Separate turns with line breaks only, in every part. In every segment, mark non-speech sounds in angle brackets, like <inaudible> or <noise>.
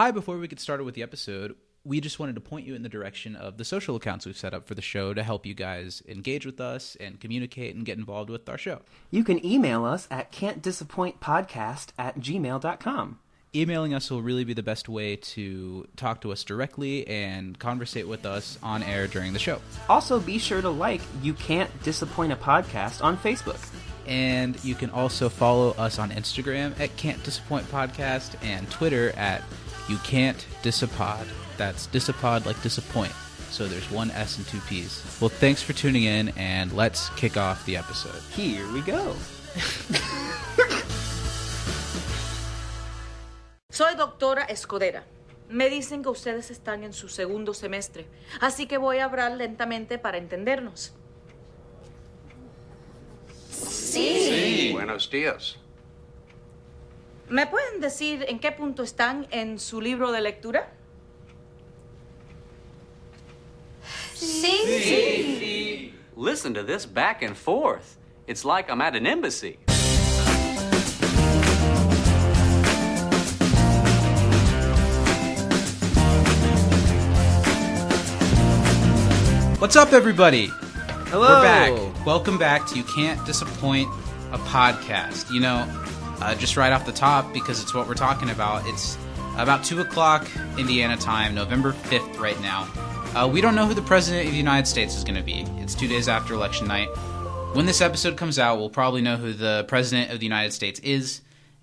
Hi, before we get started with the episode, we just wanted to point you in the direction of the social accounts we've set up for the show to help you guys engage with us and communicate and get involved with our show.
You can email us at can'tdisappointpodcast at gmail.com.
Emailing us will really be the best way to talk to us directly and conversate with us on air during the show.
Also, be sure to like You Can't Disappoint a Podcast on Facebook.
And you can also follow us on Instagram at Can't Disappoint Podcast and Twitter at You Can't Disapod. That's disapod like disappoint. So there's one S and two P's. Well, thanks for tuning in, and let's kick off the episode.
Here we go. <laughs>
Soy doctora Escudera. Me dicen que ustedes están en su segundo semestre, así que voy a hablar lentamente para entendernos. Sí.
Buenos días.
¿Me pueden decir en qué punto están en su libro de lectura?
Listen to this back and forth. It's like I'm at an embassy.
What's up, everybody?
Hello.
We're back. Welcome back to You Can't Disappoint a Podcast. You know, uh, just right off the top, because it's what we're talking about, it's about 2 o'clock Indiana time, November 5th, right now. Uh, we don't know who the President of the United States is going to be. It's two days after election night. When this episode comes out, we'll probably know who the President of the United States is.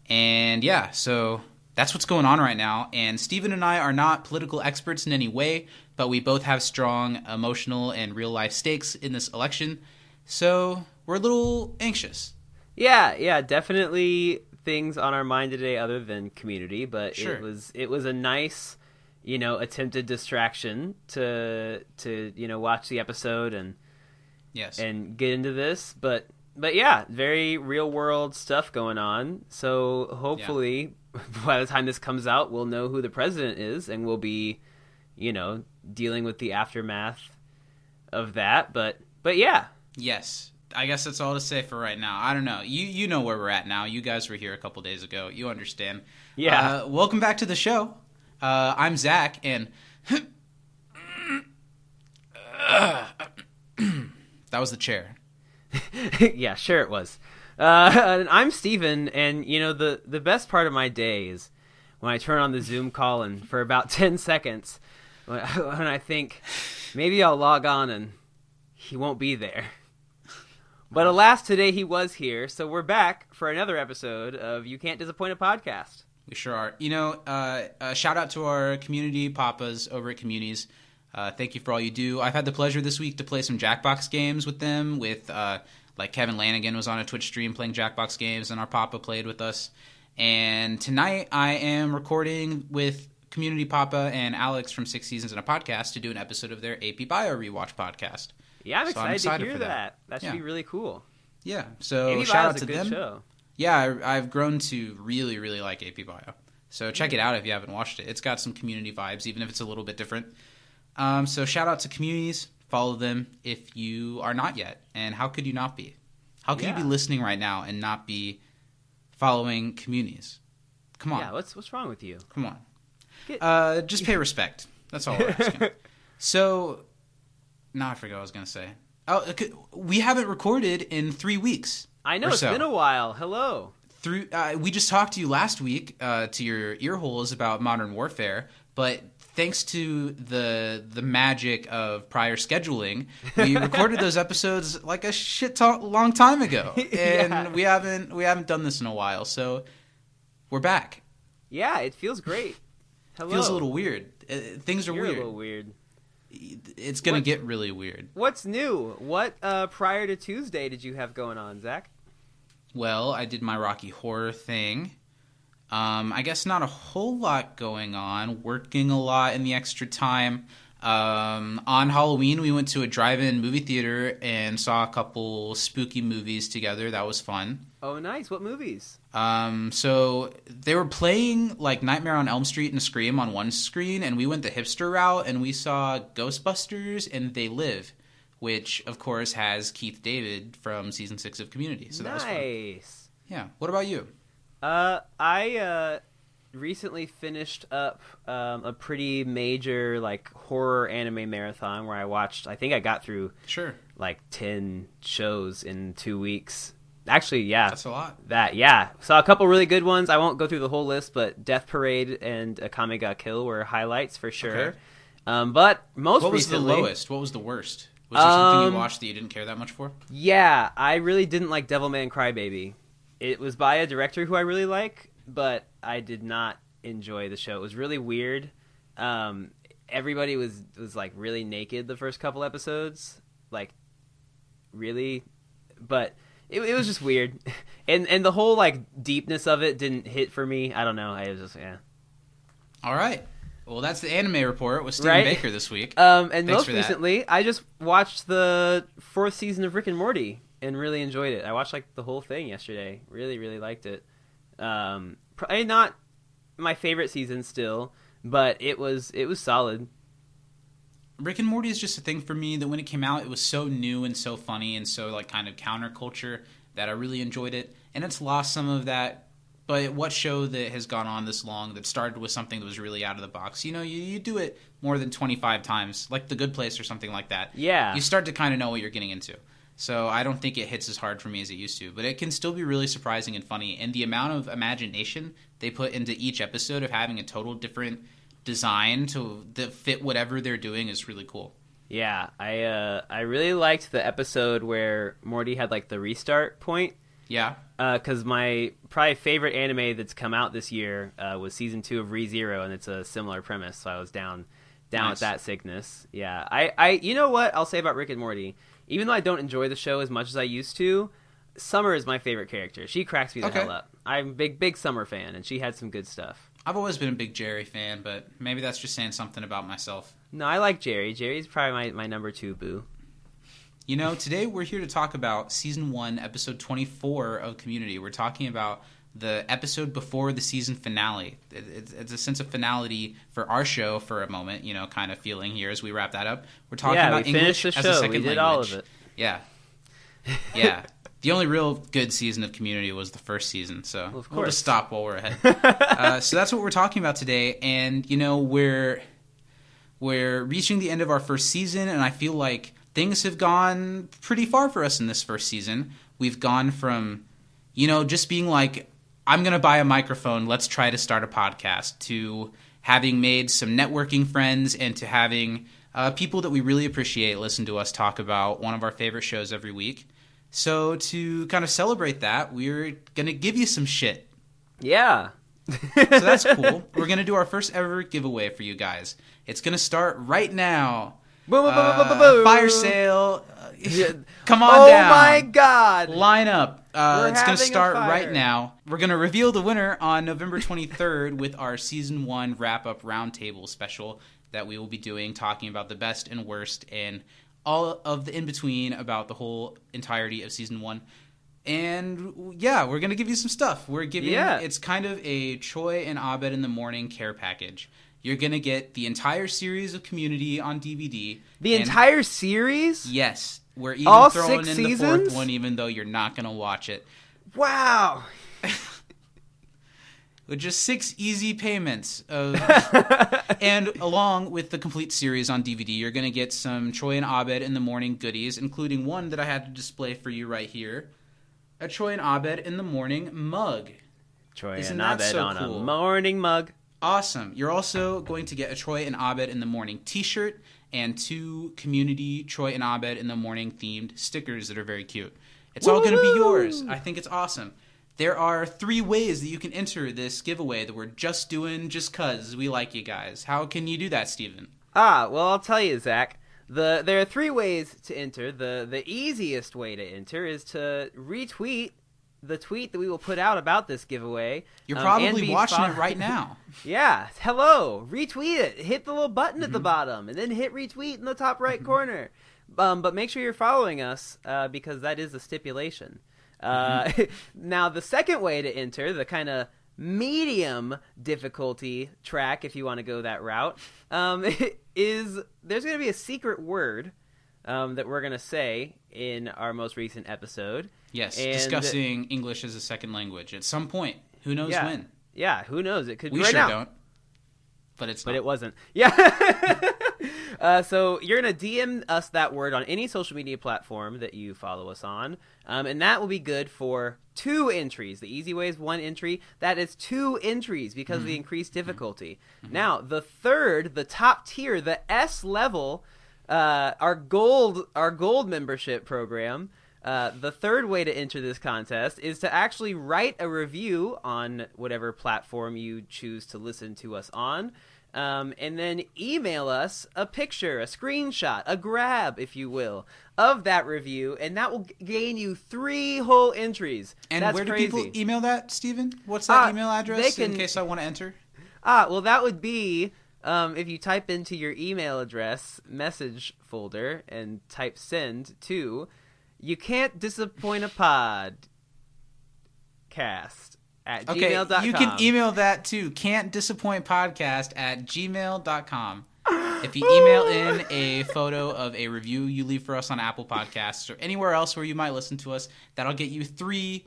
And yeah, so that's what's going on right now. And Stephen and I are not political experts in any way, but we both have strong emotional and real life stakes in this election. So we're a little anxious.
Yeah, yeah, definitely things on our mind today other than community, but
Sure.
it was it was a nice, you know, attempted distraction to to, you know, watch the episode and
Yes.
and get into this, but but yeah, very real world stuff going on. So hopefully <laughs> by the time this comes out, we'll know who the president is and we'll be, you know, dealing with the aftermath of that, but but yeah,
yes. I guess that's all to say for right now. I don't know. You you know where we're at now. You guys were here a couple days ago. You understand.
Yeah.
Uh, welcome back to the show. Uh, I'm Zach, and <clears throat> that was the chair. <laughs>
yeah, sure it was. Uh, and I'm Steven, and you know the the best part of my day is when I turn on the Zoom call and for about <laughs> ten seconds, <laughs> when I think maybe I'll log on and he won't be there. But alas, today he was here, so we're back for another episode of You Can't Disappoint a Podcast.
We sure are. You know, uh, uh, shout out to our community papas over at Communities. Uh, thank you for all you do. I've had the pleasure this week to play some Jackbox games with them. With uh, like Kevin Lanigan was on a Twitch stream playing Jackbox games, and our papa played with us. And tonight I am recording with Community Papa and Alex from Six Seasons in a Podcast to do an episode of their AP Bio rewatch podcast.
Yeah, I'm
So I'm
excited,
excited
to hear that.
that.
That, should
Yeah.
be really cool.
Yeah, so
AP
shout out to them.
show.
Yeah, I, I've grown to really, really like AP Bio. So check it out if you haven't watched it. It's got some community vibes, even if it's a little bit different. Um, so shout out to communities. Follow them if you are not yet. And how could you not be? How could you be listening right now and not be following communities? Come on,
Yeah, what's what's wrong with you?
come on.
Get-
Uh, just pay respect. That's all we're asking. <laughs> so, now I forgot what I was gonna say. Oh, we haven't recorded in three weeks.
I know it's
so
been a while. Hello.
through uh, we just talked to you last week uh, to your ear holes about modern warfare but thanks to the the magic of prior scheduling we <laughs> recorded those episodes like a shit to- long time ago <laughs> and
Yeah.
we haven't we haven't done this in a while so we're back
Yeah, it feels great. Hello.
feels a little weird uh, things are
You're
weird
a little weird.
It's gonna
What-
get really weird
What's new? What uh, prior to Tuesday did you have going on, Zach?
Well, I did my Rocky Horror thing. Um, I guess not a whole lot going on. Working a lot in the extra time. Um, on Halloween, we went to a drive-in movie theater and saw a couple spooky movies together. That was fun.
Oh, nice. What movies?
Um, so they were playing like Nightmare on Elm Street and Scream on one screen, and we went the hipster route and we saw Ghostbusters and They Live, which of course has Keith David from season six of Community. So that was fun.
nice.
Yeah. What about you?
Uh, I uh, recently finished up um, a pretty major like horror anime marathon where I watched. I think I got through
Sure.
like ten shows in two weeks. Actually, yeah,
That's a lot.
that yeah. Saw a couple really good ones. I won't go through the whole list, but Death Parade and Akame ga Kill were highlights for sure.
Okay.
Um, but most
What was
recently,
the lowest? What was the worst? Was there something
Um,
you watched that you didn't care that much for?
Yeah, I really didn't like Devilman Crybaby. It was by a director who I really like, but I did not enjoy the show. It was really weird. Um, everybody was was like really naked the first couple episodes, like really, but it, it was just weird, <laughs> and and the whole like deepness of it didn't hit for me. I don't know. I was just yeah.
All right. Well, that's the anime report with Stephen
Right?
Baker this week.
Um, and
Thanks
most recently, I just watched the fourth season of Rick and Morty and really enjoyed it. I watched like the whole thing yesterday. Really, really liked it. Um, probably not my favorite season still, but it was it was solid.
Rick and Morty is just a thing for me that when it came out, it was so new and so funny and so like kind of counterculture that I really enjoyed it. And it's lost some of that. But what show that has gone on this long that started with something that was really out of the box? You know, you, you do it more than 25 times, like The Good Place or something like that.
Yeah.
You start to kind of know what you're getting into. So I don't think it hits as hard for me as it used to, but it can still be really surprising and funny. And the amount of imagination they put into each episode of having a total different design to fit whatever they're doing is really cool.
Yeah, I uh, I really liked the episode where Morty had like the restart point.
Yeah.
because my probably favorite anime that's come out this year uh, was season two of ReZero, and it's a similar premise. So I was down down
Nice.
with that sickness. Yeah, I, I you know what I'll say about Rick and Morty. Even though I don't enjoy the show as much as I used to, Summer is my favorite character. She cracks me the
Okay.
hell up. I'm a big big Summer fan, and she had some good stuff.
I've always been a big Jerry fan, but maybe that's just saying something about myself.
No, I like Jerry. Jerry's probably my, my number two boo.
You know, today we're here to talk about season one, episode 24 of Community. We're talking about the episode before the season finale. It's, it's a sense of finality for our show for a moment, you know, kind of feeling here as we wrap that up. We're talking
Yeah,
about English as a second language.
all of it.
Yeah. Yeah. the only real good season of Community was the first season, so
of
we'll just
course.
stop while we're ahead. <laughs> uh, so that's what we're talking about today, and you know we're we're reaching the end of our first season, and I feel like things have gone pretty far for us in this first season. We've gone from, you know, just being like, I'm going to buy a microphone, let's try to start a podcast, to having made some networking friends and to having uh, people that we really appreciate listen to us talk about one of our favorite shows every week. So, to kind of celebrate that, we're going to give you some shit.
Yeah.
So that's <laughs> cool. We're going to do our first ever giveaway for you guys. It's going to start right now.
Boom, boom, boom, boom, boom,
Uh,
boom.
Fire sale. Come on
oh
down.
my god!
Line up. Uh, it's going to start right now. We're going to reveal the winner on November 23rd with our season one wrap up roundtable special that we will be doing, talking about the best and worst and all of the in between about the whole entirety of season one. And yeah, we're going to give you some stuff. We're giving
Yeah.
it's kind of a Troy and Abed in the morning care package. You're going to get the entire series of Community on DVD.
The entire series?
Yes, we're even
All
throwing in the fourth one, even though you're not going to watch it.
Wow. <laughs>
With just six easy payments, of, <laughs> and along with the complete series on DVD, you're going to get some Troy and Abed in the morning goodies, including one that I had to display for you right here, a Troy and Abed in the morning mug.
Troy
Isn't
and Abed
so
on
cool?
a morning mug.
Awesome. You're also going to get a Troy and Abed in the morning T-shirt and two community Troy and Abed in the morning themed stickers that are very cute. It's all going to be yours. I think it's awesome. There are three ways that you can enter this giveaway that we're just doing just cuz we like you guys. How can you do that, Steven?
Ah, well, I'll tell you, Zach. The there are three ways to enter. the The easiest way to enter is to retweet the tweet that we will put out about this giveaway.
You're
um,
probably watching
fo-
it right now. <laughs>
Yeah, hello. Retweet it. Hit the little button at the
Mm-hmm.
bottom, and then hit retweet in the top right corner. Um, but make sure you're following us uh, because that is a stipulation. Uh,
Mm-hmm. <laughs>
now, the second way to enter, the kind of medium difficulty track, if you want to go that route, um, <laughs> is there's going to be a secret word um, that we're going to say in our most recent episode.
Yes,
And-
discussing English as a second language at some point. Who knows
yeah.
when?
Yeah, who knows? It could
We
be right
sure
now.
don't. But it's
but
not.
it wasn't. Yeah. <laughs> uh, so you're gonna DM us that word on any social media platform that you follow us on, um, and that will be good for two entries. The easy way is one entry. That is two entries because of the increased difficulty. Now the third, the top tier, the S level, uh, our gold, our gold membership program. Uh, the third way to enter this contest is to actually write a review on whatever platform you choose to listen to us on. Um, and then email us a picture, a screenshot, a grab, if you will, of that review, and that will gain you three whole entries.
and
That's
where do
crazy.
people email that, Stephen? What's that
Uh,
email address
they
in case I want to enter?
Ah, well, that would be um, if you type into your email address message folder and type send to you can't disappoint a pod cast at
Okay,
gmail.com.
you can email that to can't disappoint podcast at gmail.com. If you email <laughs> in a photo of a review you leave for us on Apple Podcasts or anywhere else where you might listen to us, that'll get you three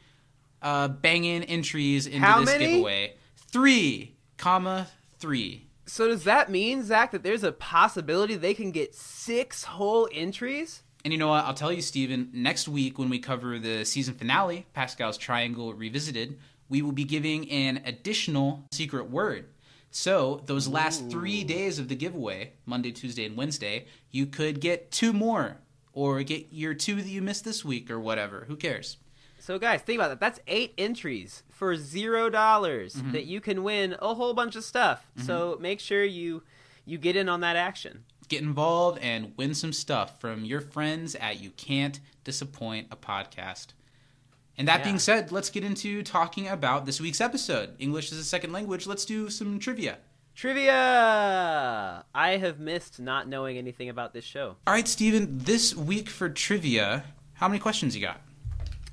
uh, banging entries into
How
this
many?
giveaway. Three, comma, three.
So does that mean, Zach, that there's a possibility they can get six whole entries?
And you know what? I'll tell you, Steven, next week when we cover the season finale, Pascal's Triangle Revisited, we will be giving an additional secret word. So, those last three days of the giveaway, Monday, Tuesday, and Wednesday, you could get two more or get your two that you missed this week or whatever. Who cares?
So, guys, think about that. That's eight entries for zero dollars
Mm-hmm.
that you can win a whole bunch of stuff. So make sure you you get in on that action.
Get involved and win some stuff from your friends at You Can't Disappoint a Podcast. And that
Yeah.
being said, let's get into talking about this week's episode. English is a second language. Let's do some trivia.
Trivia. I have missed not knowing anything about this show.
All right, Steven, this week for trivia, how many questions you got?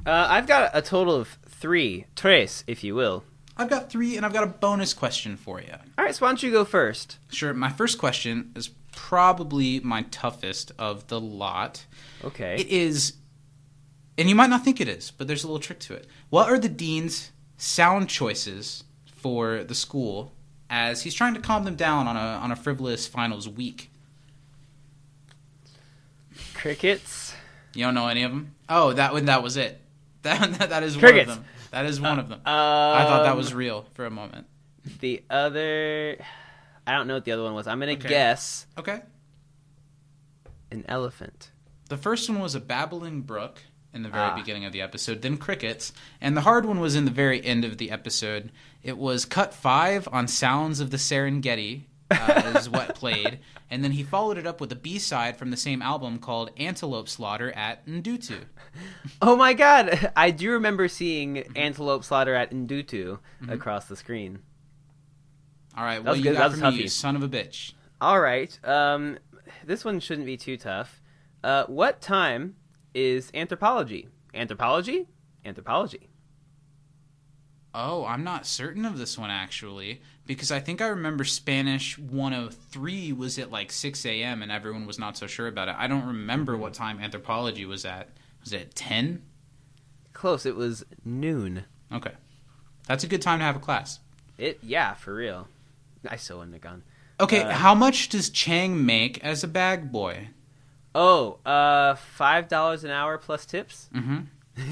Uh, I've got a total of three, tres, if you will.
I've got three, and I've got a bonus question for you.
All right, so why don't you go first?
Sure, my first question is probably my toughest of the lot.
Okay.
It is, and you might not think it is, but there's a little trick to it. What are the dean's sound choices for the school as he's trying to calm them down on a on a frivolous finals week?
Crickets.
You don't know any of them? Oh, that one that was it. That <laughs> that, that is
Crickets.
one of them. That is one of them.
Um,
I thought that was real for a moment.
the other. I don't know what the other one was. I'm gonna
Okay.
guess
Okay.
an elephant.
The first one was a babbling brook in the very
Ah.
beginning of the episode, then crickets, and the hard one was in the very end of the episode. It was cut five on Sounds of the Serengeti, uh, is what played, and then he followed it up with a B side from the same album called Antelope Slaughter at Ndutu.
Oh my god! <laughs> I do remember seeing Antelope Slaughter at Ndutu
Mm-hmm.
across the screen.
All right, what you got from me, you son of a bitch?
All right. Um, this one shouldn't be too tough. Uh, what time is anthropology? Anthropology? Anthropology.
Oh, I'm not certain of this one actually, because I think I remember Spanish 103 was at like 6 a.m. and everyone was not so sure about it. I don't remember what time anthropology was at. Was it 10?
Close. It was noon.
Okay. That's a good time to have a class.
It. Yeah, for real. I so wouldn't have gone.
Okay,
Uh,
how much does Chang make as a bag boy?
Oh, uh, five dollars an hour plus tips.
Mm-hmm. <laughs>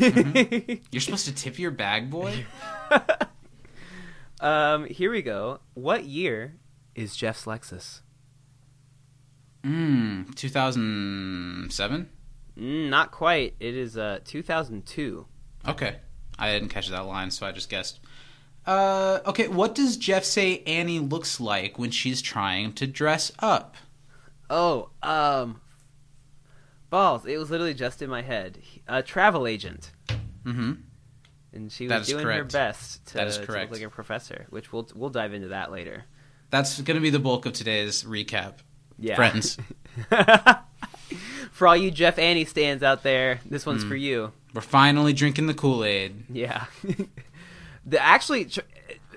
You're supposed to tip your bag boy? <laughs>
um, here we go. What year is Jeff's Lexus?
Mmm, 2007?
Mm, not quite. It is uh 2002.
Okay. I didn't catch that line, so I just guessed. Uh, okay, what does Jeff say Annie looks like when she's trying to dress up?
Oh, um, It was literally just in my head. A travel agent,
Mm-hmm.
and she was doing her best to, to look like a professor. Which we'll we'll dive into that later.
That's going to be the bulk of today's recap.
Yeah,
Friends, <laughs>
for all you Jeff Annie stands out there, this one's
Mm.
for you.
we're finally drinking the Kool Aid.
Yeah. <laughs> the actually, tr-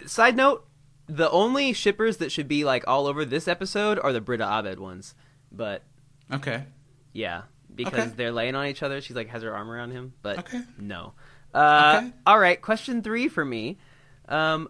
side note, the only shippers that should be like all over this episode are the Brita Abed ones. But
Okay.
yeah, because
Okay.
they're laying on each other. She's like has her arm around him, but
Okay.
no. Uh,
Okay.
All right, question three for me. Um,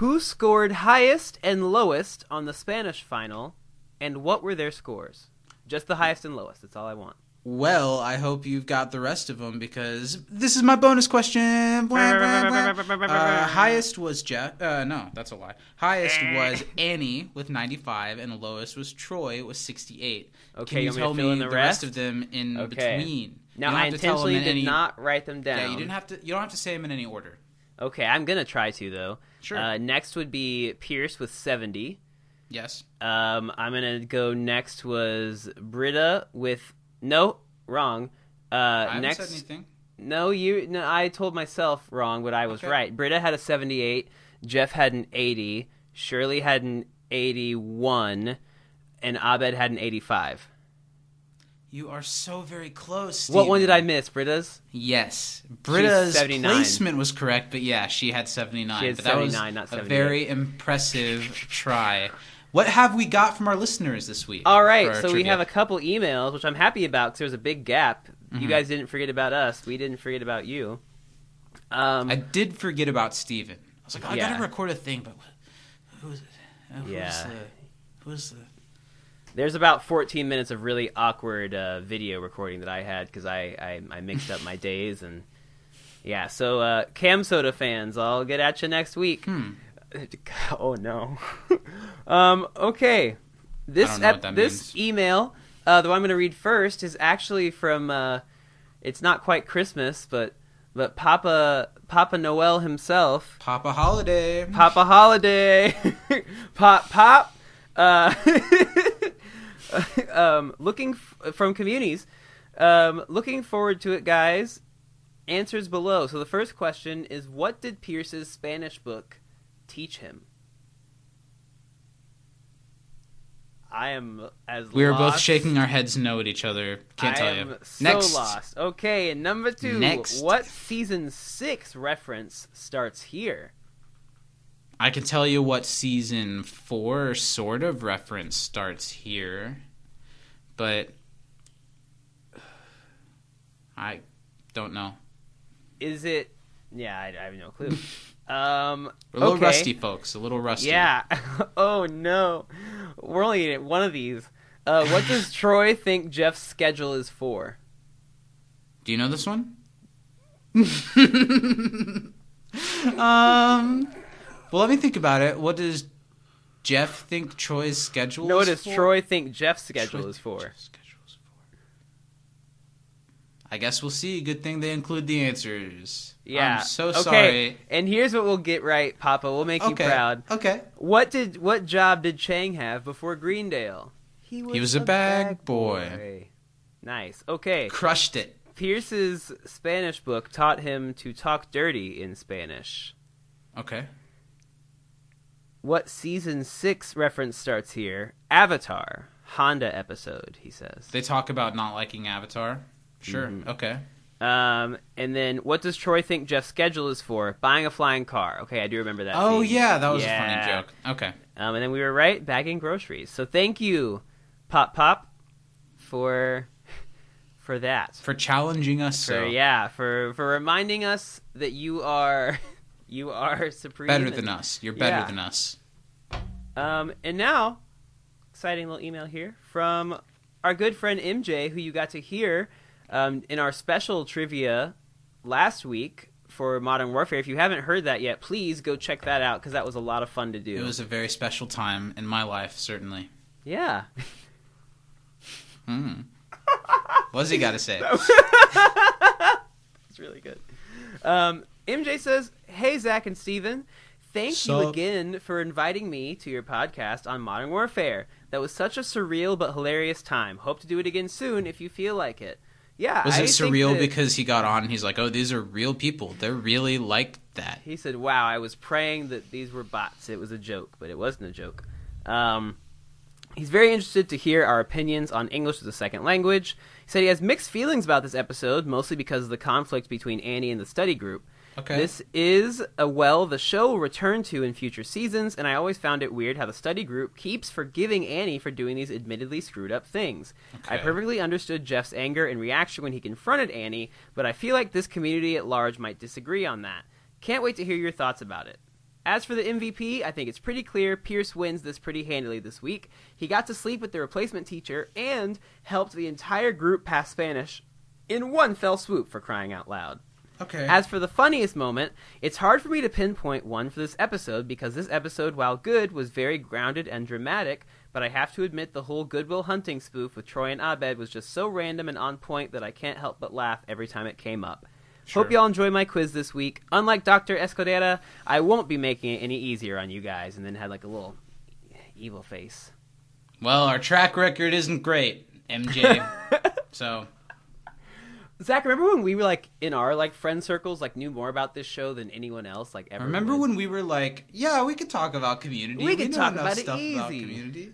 Who scored highest and lowest on the Spanish final, and what were their scores? Just the highest and lowest. That's all I want.
Well, I hope you've got the rest of them because this is my bonus question. Blah, blah, blah. Uh, highest was Jeff. Uh, no, that's a lie. Highest was Annie with 95, and the lowest was Troy with 68.
Okay,
Can you
you want me
tell me
the
the
rest?
rest of them in
Okay.
between?
Now, I
have to tell them
intentionally
in
did
any-
not write them down.
Yeah, you didn't have to. You don't have to say them in any order.
Okay, I'm gonna try to though.
Sure.
Uh, next would be Pierce with 70.
Yes.
Um, I'm gonna go next was Britta with no wrong. Uh,
I haven't
next,
said anything.
no, you. No, I told myself wrong, but I was
Okay.
right. Britta had a 78. Jeff had an 80. Shirley had an 81, and Abed had an 85.
You are so very close.
What one did I miss? Britta's.
Yes, Britta's
79.
placement was correct, but yeah, she had seventy nine.
She had
but that was
79, not
a very impressive try. What have we got from our listeners this week?
All right, so we have a couple emails, which I'm happy about because there was a big gap.
Mm-hmm.
You guys didn't forget about us. We didn't forget about you. Um,
I did forget about Steven. I was like, oh, I
Yeah.
gotta record a thing, but who's who's
Yeah.
the who's the
There's about 14 minutes of really awkward uh, video recording that I had because I, I I mixed up my <laughs> days and yeah. So uh, Cam Soda fans, I'll get at you next week.
Hmm. <laughs>
Oh no. <laughs> um. Okay. This
I don't know what that
this
means.
email, uh, the one I'm going to read first, is actually from. Uh, it's not quite Christmas, but but Papa Papa Noel himself.
Papa Holiday?
Papa Holiday, <laughs> pop pop. Uh, um, looking f- from communities, um, looking forward to it, guys. Answers below. So the first question is, what did Pierce's Spanish book teach him? I am as
We were both shaking our heads no at each other. Can't
I
tell
am
you.
so
Next.
lost. Okay, and number two.
Next.
What season six reference starts here?
I can tell you what season four sort of reference starts here, but I don't know.
Is it? Yeah, I, I have no clue. <laughs> um,
a little
okay.
rusty, folks. A little rusty.
Yeah. <laughs> oh no, we're only at one of these. Uh, what does <laughs> Troy think Jeff's schedule is for?
Do you know this one? <laughs> um. Well, let me think about it. What does Jeff think Troy's schedule?
No, what does
for?
Troy think Jeff's schedule
Troy
is for?
Jeff's schedule is for. I guess we'll see. Good thing they include the answers.
Yeah.
I'm so
okay.
sorry.
And here's what we'll get right, Papa. We'll make
Okay.
you proud.
Okay.
What did what job did Chang have before Greendale? He was,
was a bag boy.
boy. Nice. Okay.
Crushed it.
Pierce's Spanish book taught him to talk dirty in Spanish.
Okay.
What season six reference starts here? Avatar, Honda episode, he says.
They talk about not liking Avatar. Sure.
Mm-hmm.
Okay.
Um, and then what does Troy think Jeff's schedule is for? Buying a flying car. Okay, I do remember that.
Oh
scene.
yeah, that was a funny joke. Okay.
Um, and then we were right, bagging groceries. So thank you, Pop Pop, for for that.
For challenging us
For
so
yeah, for for reminding us that you are <laughs> you are supreme.
better
and-
than us. You're better
Yeah.
than us.
Um, and now, exciting little email here from our good friend MJ, who you got to hear um, in our special trivia last week for Modern Warfare. If you haven't heard that yet, please go check that out because that was a lot of fun to do.
It was a very special time in my life, certainly.
yeah.
Hmm. <laughs> What's he got to say?
It's <laughs> really good. Um, MJ says, "Hey Zach and Steven, thank you again for inviting me to your podcast on Modern Warfare. That was such a surreal but hilarious time. Hope to do it again soon if you feel like it." Yeah,
Was
I
it surreal
that-
because he got on and he's like, "Oh, these are real people. They're really like that."
he said, "Wow, I was praying that these were bots. It was a joke, but it wasn't a joke." Um, he's very interested to hear our opinions on English as a second language. He said he has mixed feelings about this episode, mostly because of the conflict between Annie and the study group.
Okay.
This is a well the show will return to in future seasons, and I always found it weird how the study group keeps forgiving Annie for doing these admittedly screwed up things. I perfectly understood Jeff's anger and reaction when he confronted Annie, but I feel like this community at large might disagree on that. Can't wait to hear your thoughts about it. As for the MVP, I think it's pretty clear Pierce wins this pretty handily this week. He got to sleep with the replacement teacher and helped the entire group pass Spanish in one fell swoop for crying out loud.
Okay.
As for the funniest moment, it's hard for me to pinpoint one for this episode because this episode, while good, was very grounded and dramatic, but I have to admit the whole Goodwill Hunting spoof with Troy and Abed was just so random and on point that I can't help but laugh every time it came up. Hope y'all enjoy my quiz this week. Unlike Dr. Escudera, I won't be making it any easier on you guys, and then had like a little evil face.
well, our track record isn't great, MJ. <laughs> so
Zach, remember when we were like in our like friend circles, like knew more about this show than anyone else? Like ever.
remember
would?
when we were like, yeah, we could talk about community.
We could talk about
stuff about community.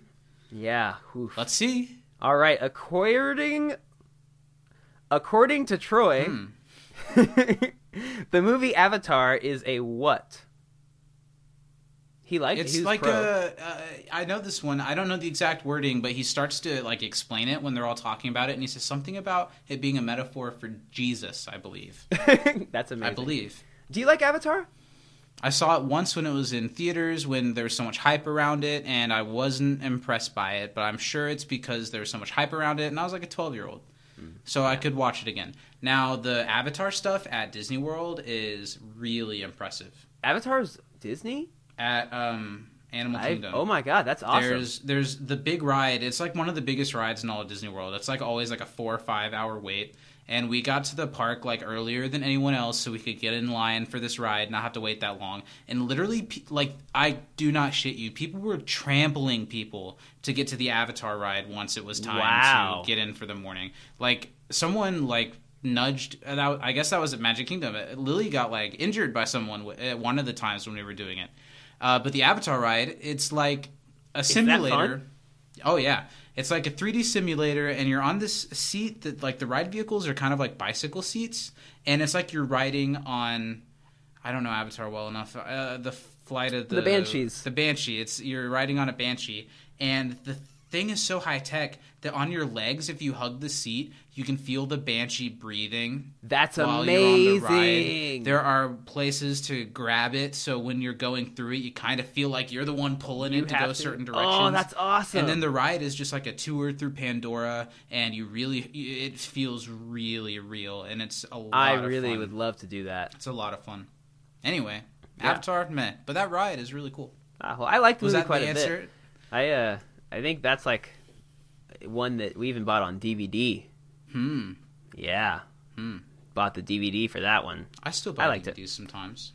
Yeah. oof.
Let's see.
All right, according according to Troy,
Hmm. <laughs>
the movie Avatar is a what? He liked it.
It's
He was
like
pro.
a. Uh, I know this one. I don't know the exact wording, but he starts to like explain it when they're all talking about it, and he says something about it being a metaphor for Jesus. I believe. <laughs>
That's amazing.
I believe.
Do you like Avatar?
I saw it once when it was in theaters when there was so much hype around it, and I wasn't impressed by it. But I'm sure it's because there was so much hype around it, and I was like a 12 year old, so I could watch it again. Now the Avatar stuff at Disney World is really impressive.
Avatar's Disney?
At um, Animal
I,
Kingdom.
oh my god, that's awesome.
There's there's the big ride. It's like one of the biggest rides in all of Disney World. It's like always like a four or five hour wait. And we got to the park like earlier than anyone else, so we could get in line for this ride, not have to wait that long. And literally, like I do not shit you, people were trampling people to get to the Avatar ride once it was time
Wow.
to get in for the morning. Like someone like nudged. That, I guess that was at Magic Kingdom. Uh, Lily got like injured by someone at one of the times when we were doing it. Uh, but the Avatar ride, it's like a
that
simulator. Oh yeah, it's like a 3D simulator, and you're on this seat that like the ride vehicles are kind of like bicycle seats, and it's like you're riding on. I don't know Avatar well enough. Uh, the flight of the,
The Banshees.
The banshee. It's you're riding on a banshee, and the thing is so high tech that on your legs, if you hug the seat, you can feel the banshee breathing.
That's
on the
amazing.
There are places to grab it, so when you're going through it, you kind of feel like you're the one pulling
You
it to go
to-
certain directions.
Oh, that's awesome.
And then the ride is just like a tour through Pandora, and you really, it feels really real, and it's a lot. Of fun.
I really
fun.
would love to do that.
It's a lot of fun. Anyway,
Yeah.
Avatar, meh, but that ride is really cool.
Uh, well, I like the
Was
movie quite a
answer?
bit. I uh, I think that's like one that we even bought on DVD.
Hmm.
Yeah.
Hmm.
Bought the DVD for that one.
I still
I
buy
liked it.
DVDs sometimes.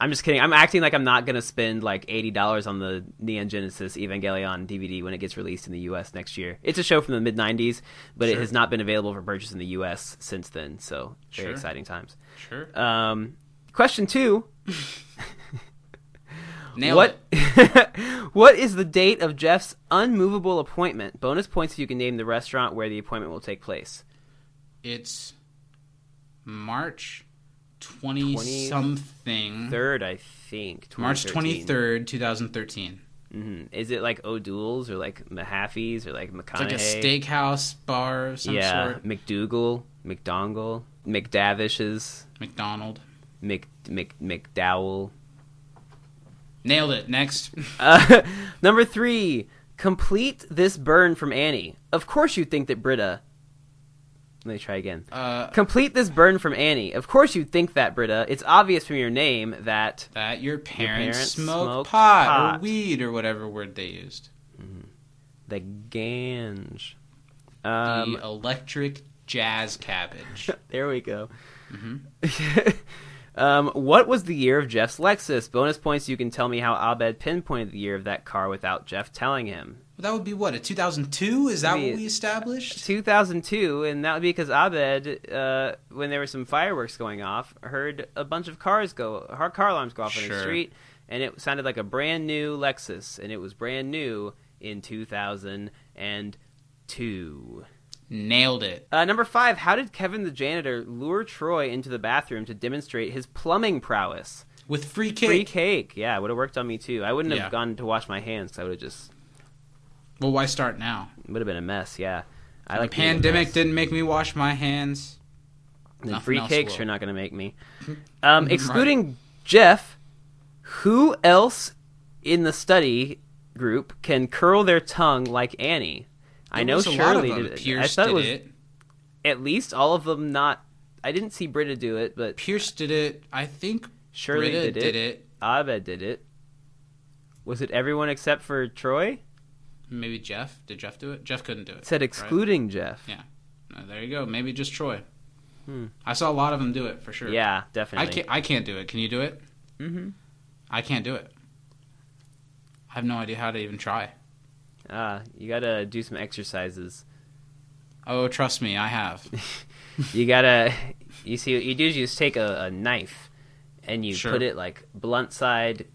I'm just kidding. I'm acting like I'm not gonna spend like eighty dollars on the Neon Genesis Evangelion DVD when it gets released in the U.S. next year. It's a show from the mid '90s, but it has not been available for purchase in the U.S. since then. So very
Sure.
exciting times.
Sure.
Um, question two: <laughs>
Nailed
What
it. <laughs>
what is the date of Jeff's unmovable appointment? Bonus points if you can name the restaurant where the appointment will take place.
It's March 20
20
something.
Third, I think.
March
2013.
23rd, 2013.
Mhm. Is it like O'Doul's or like Mahaffey's or like
It's
McConaughey?
like a steakhouse bar of some
yeah,
sort.
McDougal, McDongle, McDavish's,
McDonald.
Mc, Mc, McDowell.
Nailed it. Next. <laughs>
Uh, number three, complete this burn from Annie. Of course you'd think that Britta. Let me try again.
Uh,
Complete this burn from Annie. Of course you'd think that, Britta. It's obvious from your name that
that your parents,
parents
smoke
smoked
pot,
pot.
or weed or whatever word they used.
the ganj. Um,
the electric jazz cabbage. <laughs>
there we go.
Mm-hmm. <laughs>
um, what was the year of Jeff's Lexus? Bonus points. You can tell me how Abed pinpointed the year of that car without Jeff telling him.
Well, that would be what a 2002. Is that
Maybe
what we established?
2002, and that would be because Abed, uh, when there were some fireworks going off, heard a bunch of cars go, car alarms go off on the street, and it sounded like a brand new Lexus, and it was brand new in 2002.
Nailed it.
Uh, number five, how did Kevin the janitor lure Troy into the bathroom to demonstrate his plumbing prowess?
With free cake.
Free cake, yeah, would have worked on me too. I wouldn't
Yeah.
have gone to wash my hands. I would have just
Well, why start now?
would have been a mess. Yeah, I
the
like
pandemic didn't make me wash my hands. The
free cakes you're not going to make me. <laughs> Um,
Right.
excluding Jeff, Who else in the study group can curl their tongue like Annie? I know
was a lot of
Shirley did it.
Pierce
I thought
did
it was
it.
at least all of them not. I didn't see Britta do it, but
Pierce did it. I think
Shirley
Britta
did it.
did it.
Abed did it. Was it everyone except for Troy?
Maybe Jeff. Did Jeff do it? Jeff couldn't do it.
It said
right?
excluding Jeff.
Yeah. Uh, there you go. Maybe just Troy. I saw a lot of them do it for sure.
Hmm. Yeah,
I
definitely.
can't. I can't do it. Can you do it?
Mm-hmm.
I can't do it. I have no idea how to even try.
Ah, you gotta do some exercises.
Oh, trust me, I have. <laughs>
You gotta. You see, what you do is you just take a, a knife and you
Sure.
put it like blunt side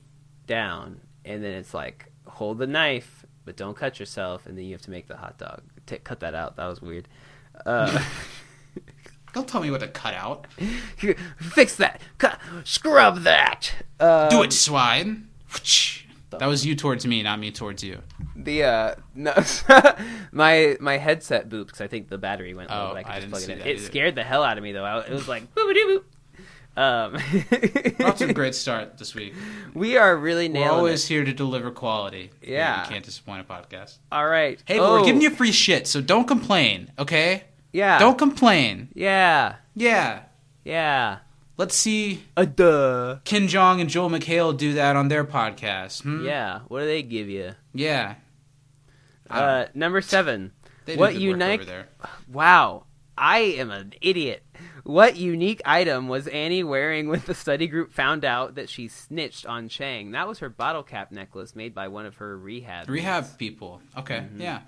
down, and then it's like hold the knife, but don't cut yourself, and then you have to make the hot dog. Ta cut that out. That was weird. Uh, <laughs>
Don't tell me what to cut out. <laughs>
fix that. Cut, scrub that. Uh,
Do it, swine. That was you towards me, not me towards you.
The uh, no, <laughs> my my headset booped because I think the battery went low.
Oh,
but I, could
I
just plug it in. It
either.
scared the hell out of me though. I, it was like boop boop boop. Um,
off to a great <laughs> start this week.
we are really
We're always
it.
here to deliver quality.
Yeah.
You can't disappoint a podcast.
All right.
Hey, but
oh,
we're giving you free shit, so don't complain, okay?
yeah.
Don't complain.
Yeah.
Yeah.
Yeah.
Let's see
A duh.
Ken Jeong and Joel McHale do that on their podcast. Hmm?
Yeah. What do they give you?
Yeah.
Uh, number seven.
They
what unique? Wow. I am an idiot. What unique item was Annie wearing when the study group found out that she snitched on Chang? That was her bottle cap necklace made by one of her rehab. mates.
Rehab people. Okay.
Mm-hmm.
Yeah.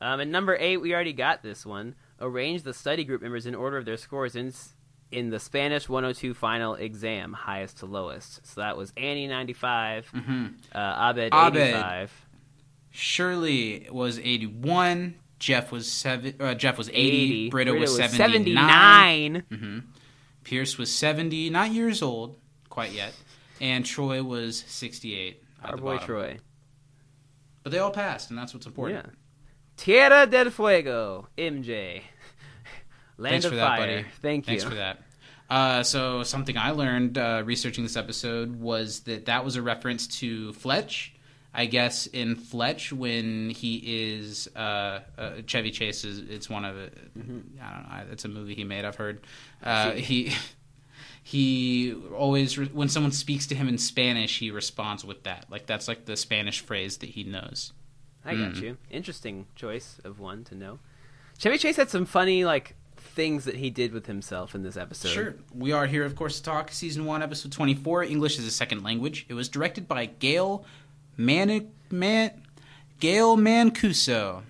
Um, and number eight, we already got this one. Arrange the study group members in order of their scores in in the Spanish 102 final exam, highest to lowest. So that was Annie 95,
Mm-hmm.
uh, Abed,
Abed.
85,
Shirley was 81. Jeff was seven. Uh, Jeff was 80.
80.
Britta, was, 79.
79.
Mm-hmm. Pierce was 70, not years old quite yet, and Troy was 68.
Our boy
bottom.
Troy.
But they all passed, and that's what's important.
Yeah. Tierra del Fuego, MJ. Land
Thanks
of
for that,
Fire.
buddy.
Thank you.
Thanks for that. Uh, so something I learned uh, researching this episode was that that was a reference to Fletch. I guess in Fletch when he is uh, uh, Chevy Chase is it's one of it.
Mm-hmm.
I don't know. It's a movie he made. I've heard. <laughs> Uh, he he always re- when someone speaks to him in Spanish, he responds with that. Like that's like the Spanish phrase that he knows.
I got
Mm.
you. Interesting choice of one to know. Chevy Chase had some funny like things that he did with himself in this episode.
Sure. We are here, of course, to talk season one, episode 24, English as a Second Language. It was directed by Gail Man- Man- Gail Mancuso.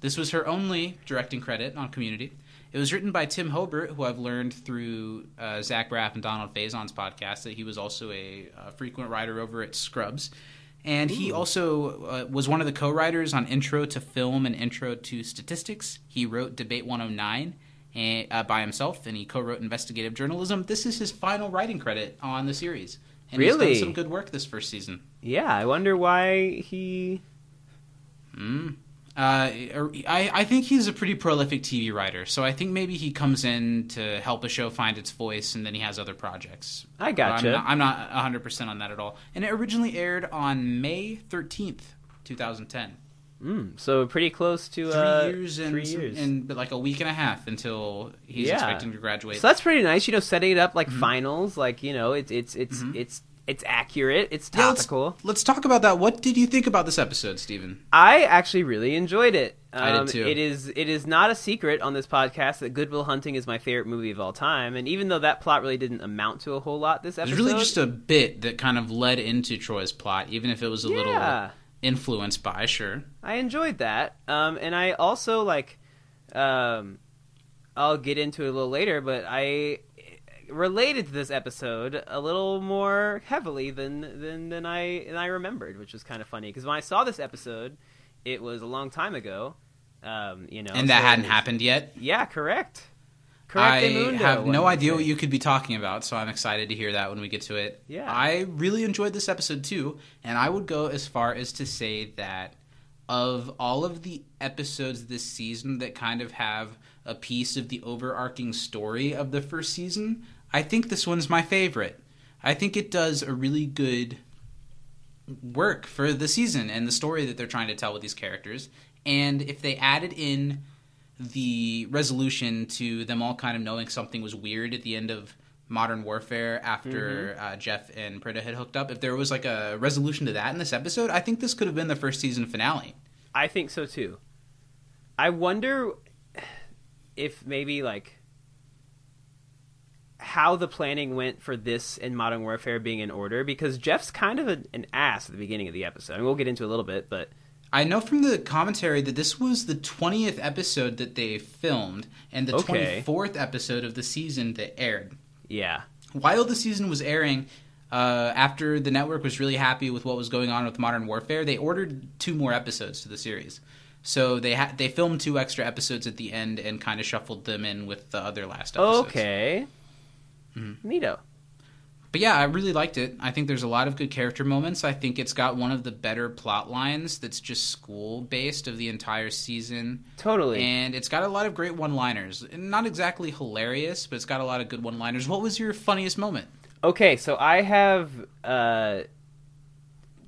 This was her only directing credit on Community. It was written by Tim Hobert, who I've learned through uh, Zach Braff and Donald Faison's podcast that he was also a, uh frequent writer over at Scrubs. And he also uh, was one of the co-writers on Intro to Film and Intro to Statistics. He wrote Debate 109 and, uh, by himself, and he co-wrote Investigative Journalism. This is his final writing credit on the series, and he's
Really?
done some good work this first season.
Yeah, I wonder why he.
Mm. Uh, I, I think he's a pretty prolific TV writer, so I think maybe he comes in to help a show find its voice, and then he has other projects.
I gotcha.
I'm not, I'm not 100% on that at all. And it originally aired on May 13th, 2010.
Mm, so pretty close to
Three
uh,
years and
three years.
and like a week and a half until he's
Yeah.
expecting to graduate.
So that's pretty nice. You know, setting it up like
Mm-hmm.
finals, like you know, it's it's it's it's it's accurate. It's
Yeah, let's-
topical.
Let's talk about that. What did you think about this episode, Stephen?
I actually really enjoyed it.
I did
Um,
too.
It is it is not a secret on this podcast that Goodwill Hunting is my favorite movie of all time, and even though that plot really didn't amount to a whole lot this
It
episode,
was really just a bit that kind of led into Troy's plot, even if it was a little
Yeah.
Influenced by. Sure.
I enjoyed that. Um, and I also like, um, I'll get into it a little later, but I related to this episode a little more heavily than than than I than I remembered, which was kind of funny because when I saw this episode, it was a long time ago. Um, you know,
and that
so
hadn't
was-
happened yet.
Yeah, correct. Correct.
I have no idea what you could be talking about, so I'm excited to hear that when we get to it.
Yeah.
I really enjoyed this episode too, and I would go as far as to say that of all of the episodes this season that kind of have a piece of the overarching story of the first season, I think this one's my favorite. I think it does a really good work for the season and the story that they're trying to tell with these characters. And if they added in the resolution to them all kind of knowing something was weird at the end of Modern Warfare after uh, Jeff and Britta had hooked up, if there was like a resolution to that in this episode, I think this could have been the first season finale.
I think so too. I wonder if maybe like how the planning went for this and Modern Warfare being in order because Jeff's kind of a, an ass at the beginning of the episode. I mean, we'll get into it a little bit, but
I know from the commentary that this was the 20th episode that they filmed and the
Okay.
24th episode of the season that aired.
yeah.
While the season was airing, uh, after the network was really happy with what was going on with Modern Warfare, they ordered two more episodes to the series. So they had they filmed two extra episodes at the end and kind of shuffled them in with the other last episodes.
Okay.
Mm-hmm.
Neato.
But yeah, I really liked it. I think there's a lot of good character moments. I think it's got one of the better plot lines that's just school based of the entire season.
Totally.
And it's got a lot of great one liners. Not exactly hilarious, but it's got a lot of good one liners. What was your funniest moment?
Okay, so I have uh,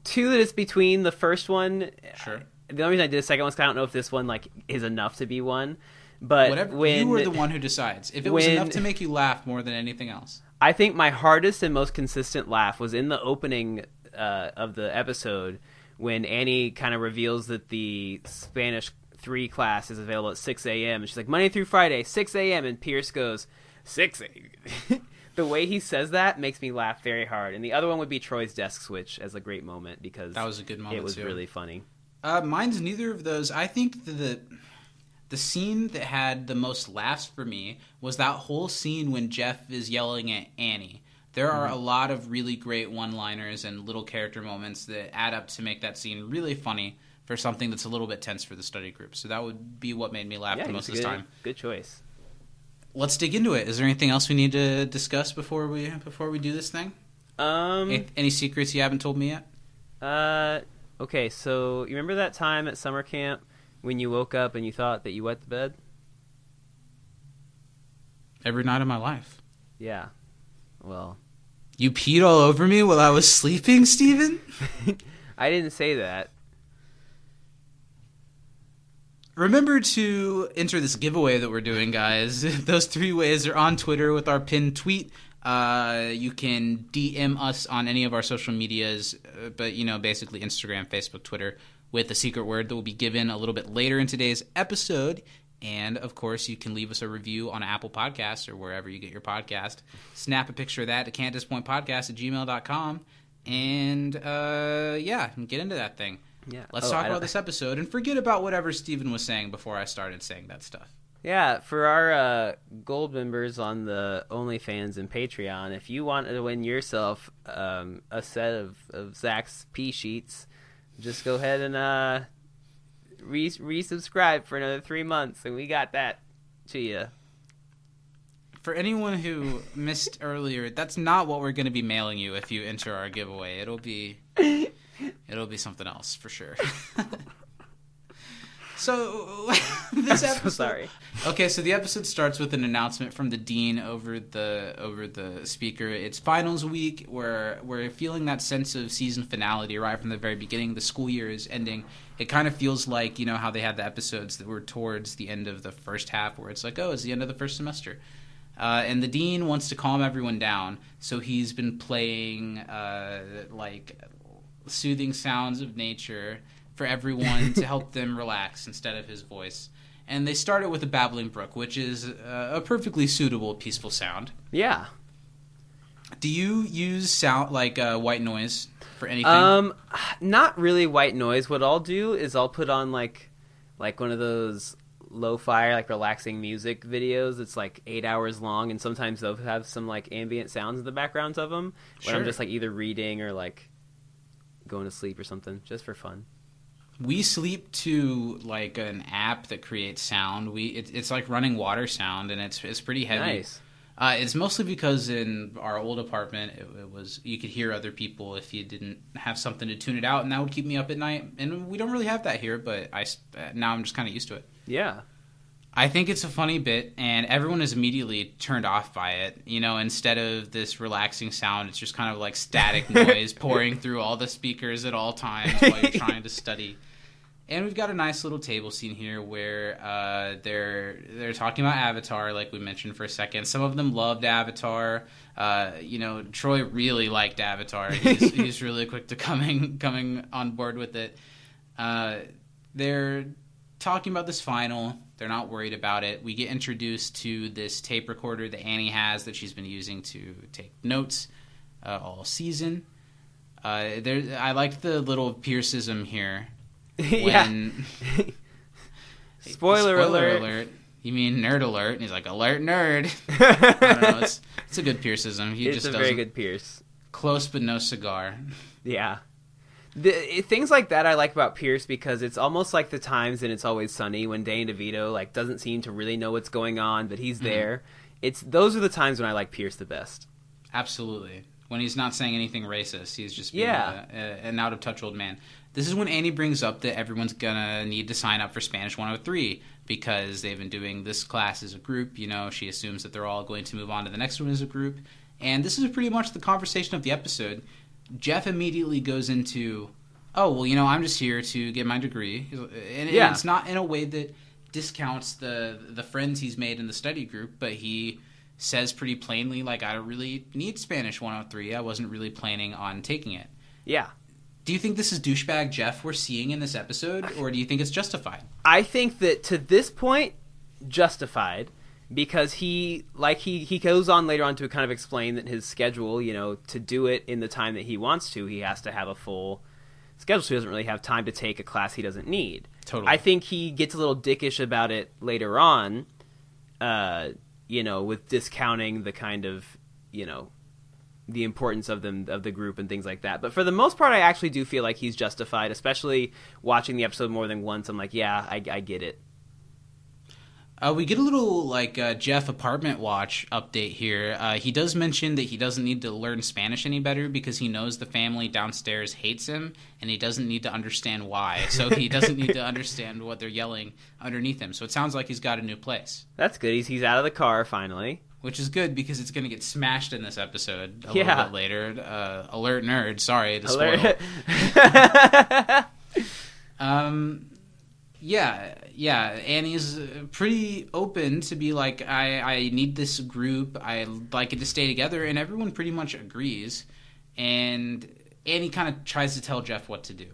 two that is between the first one.
Sure.
The only reason I did the second one is 'cause I don't know if this one like is enough to be one. But
Whatever
when
you are the one who decides. If it was enough to make you laugh more than anything else.
I think my hardest and most consistent laugh was in the opening uh, of the episode when Annie kind of reveals that the Spanish three class is available at six a.m. and she's like Monday through Friday, six a.m. and Pierce goes six. a.m." <laughs> the way he says that makes me laugh very hard. And the other one would be Troy's desk switch as a great moment because
That was a good moment,
It was
too.
really funny.
Uh, mine's neither of those. I think the, the scene that had the most laughs for me was that whole scene when Jeff is yelling at Annie. There are a lot of really great one-liners and little character moments that add up to make that scene really funny for something that's a little bit tense for the study group. So that would be what made me laugh
yeah,
the most of the
good,
time.
Good choice.
Let's dig into it. Is there anything else we need to discuss before we before we do this thing?
Um.
Any, any secrets you haven't told me yet?
Uh, okay, so you remember that time at summer camp when you woke up and you thought that you wet the bed?
Every night of my life.
Yeah. Well,
You peed all over me while I was sleeping, Steven? <laughs>
I didn't say that.
Remember to enter this giveaway that we're doing, guys. <laughs> Those three ways are on Twitter with our pinned tweet. Uh, you can DM us on any of our social medias, uh, but you know, basically Instagram, Facebook, Twitter, with a secret word that will be given a little bit later in today's episode. And of course, you can leave us a review on Apple Podcasts or wherever you get your podcast. Snap a picture of that to can't disappoint podcast at gmail.com. And uh, yeah, get into that thing.
Yeah.
Let's
Oh,
talk about this episode and forget about whatever Steven was saying before I started saying that stuff.
Yeah, for our uh, gold members on the OnlyFans and Patreon, if you want to win yourself um, a set of, of Zach's P sheets, just go ahead and uh, re- resubscribe for another three months, and we got that to you.
For anyone who missed earlier, that's not what we're going to be mailing you if you enter our giveaway. It'll be it'll be something else for sure. <laughs> so <laughs> this episode,
so sorry.
Okay, so the episode starts with an announcement from the dean over the over the speaker. It's finals week. We're we're feeling that sense of season finality right from the very beginning. The school year is ending. It kind of feels like you know how they had the episodes that were towards the end of the first half, where it's like, oh, it's the end of the first semester. Uh, and the dean wants to calm everyone down, so he's been playing uh, like soothing sounds of nature for everyone to help <laughs> them relax instead of his voice. And they started with a babbling brook, which is uh, a perfectly suitable, peaceful sound.
Yeah.
Do you use sound like uh, white noise for anything?
Um, not really white noise. What I'll do is I'll put on like, like one of those lo-fi like relaxing music videos. It's like eight hours long, and sometimes they'll have some like ambient sounds in the backgrounds of them. When I'm just like either reading or like going to sleep or something, just for fun.
We sleep to like an app that creates sound. We it, it's like running water sound, and it's it's pretty heavy.
Nice.
Uh, it's mostly because in our old apartment, it, it was you could hear other people if you didn't have something to tune it out, and that would keep me up at night. And we don't really have that here, but I uh, now I'm just kind of used to it.
Yeah.
I think it's a funny bit, and everyone is immediately turned off by it. You know, instead of this relaxing sound, it's just kind of like static <laughs> noise pouring through all the speakers at all times while you're trying to study. And we've got a nice little table scene here where uh, they're they're talking about Avatar, like we mentioned for a second. Some of them loved Avatar. Uh, you know, Troy really liked Avatar. <laughs> He's, he's really quick to coming coming on board with it. Uh, they're talking about this final. They're not worried about it. We get introduced to this tape recorder that Annie has that she's been using to take notes uh, all season. Uh, there, I liked the little Pierceism here. <laughs>
yeah.
When, <laughs>
Spoiler, alert.
alert. You mean nerd alert? And he's like, alert nerd. <laughs> I don't know. It's, it's a good Pierceism. He
It's
just
a very good Pierce.
close but no cigar.
Yeah. The, it- things like that I like about Pierce because it's almost like the times in It's Always Sunny when Danny DeVito like doesn't seem to really know what's going on, but he's mm-hmm. there. It's those are the times when I like Pierce the best.
Absolutely. When he's not saying anything racist, he's just being
Yeah.
a, a, an out of touch old man. This is when Annie brings up that everyone's gonna need to sign up for Spanish 103 because they've been doing this class as a group. You know, she assumes that they're all going to move on to the next one as a group. And this is pretty much the conversation of the episode. Jeff immediately goes into, oh, well, you know, I'm just here to get my degree. And
Yeah.
it's not in a way that discounts the the friends he's made in the study group, but he says pretty plainly, like, I don't really need Spanish 103. I wasn't really planning on taking it.
Yeah.
Do you think this is douchebag Jeff we're seeing in this episode, or do you think it's justified?
I think that to this point, justified because he like he he goes on later on to kind of explain that his schedule, you know, to do it in the time that he wants to, he has to have a full schedule. So he doesn't really have time to take a class he doesn't need.
Totally.
I think he gets a little dickish about it later on, uh, you know, with discounting the kind of you know the importance of them of the group and things like that. But for the most part, I actually do feel like he's justified, especially watching the episode more than once. I'm like, yeah, I, I get it.
Uh, we get a little like uh, Jeff apartment watch update here. Uh, he does mention that he doesn't need to learn Spanish any better because he knows the family downstairs hates him, and he doesn't need to understand why. So he doesn't need to <laughs> understand what they're yelling underneath him. So it sounds like he's got a new place,
That's good. He's he's out of the car finally.
Which is good because it's going to get smashed in this episode a
Yeah.
little bit later. Uh, alert nerd! Sorry to spoil.
Alert. <laughs>
Um, yeah, yeah. Annie's pretty open to be like, I, I need this group. I like it to stay together, and everyone pretty much agrees. And Annie kind of tries to tell Jeff what to do.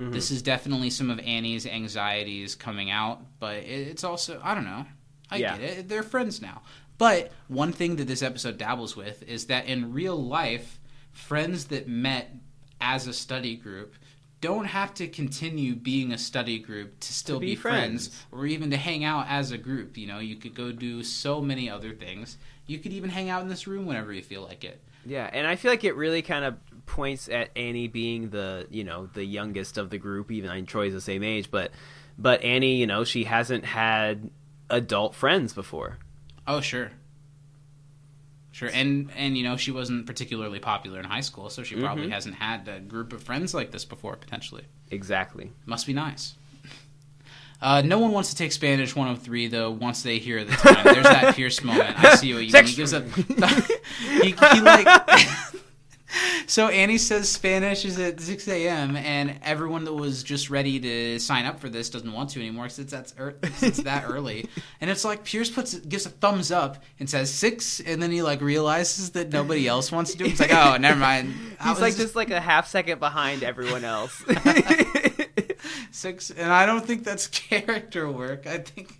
This is definitely some of Annie's anxieties coming out, but it, it's also I don't know. I
Yeah.
get it. They're friends now. But one thing that this episode dabbles with is that in real life, friends that met as a study group don't have to continue being a study group to still
be
be, friends.
friends.
or even to hang out as a group. You know, you could go do so many other things. You could even hang out in this room whenever you feel like it.
yeah, and I feel like it really kind of points at Annie being the you know the youngest of the group. Even I mean, Troy's the same age, but but Annie, you know, she hasn't had adult friends before.
Oh, sure. Sure, and and you know she wasn't particularly popular in high school, so she probably
Mm-hmm.
hasn't had a group of friends like this before. Potentially,
Exactly.
must be nice. <laughs> Uh, no one wants to take Spanish 103 though. Once they hear the time, there's that <laughs> Pierce moment. I see what you mean. He gives up. <laughs> he, he like. <laughs> so Annie says Spanish is at 6 a.m. and everyone that was just ready to sign up for this doesn't want to anymore because it's that ear- it's that <laughs> early. And it's like Pierce puts gives a thumbs up and says six, and then he like realizes that nobody else wants to do it. He's like, oh, never mind. <laughs> I
He's like just like a half second behind everyone else.
six, and I don't think that's character work. I think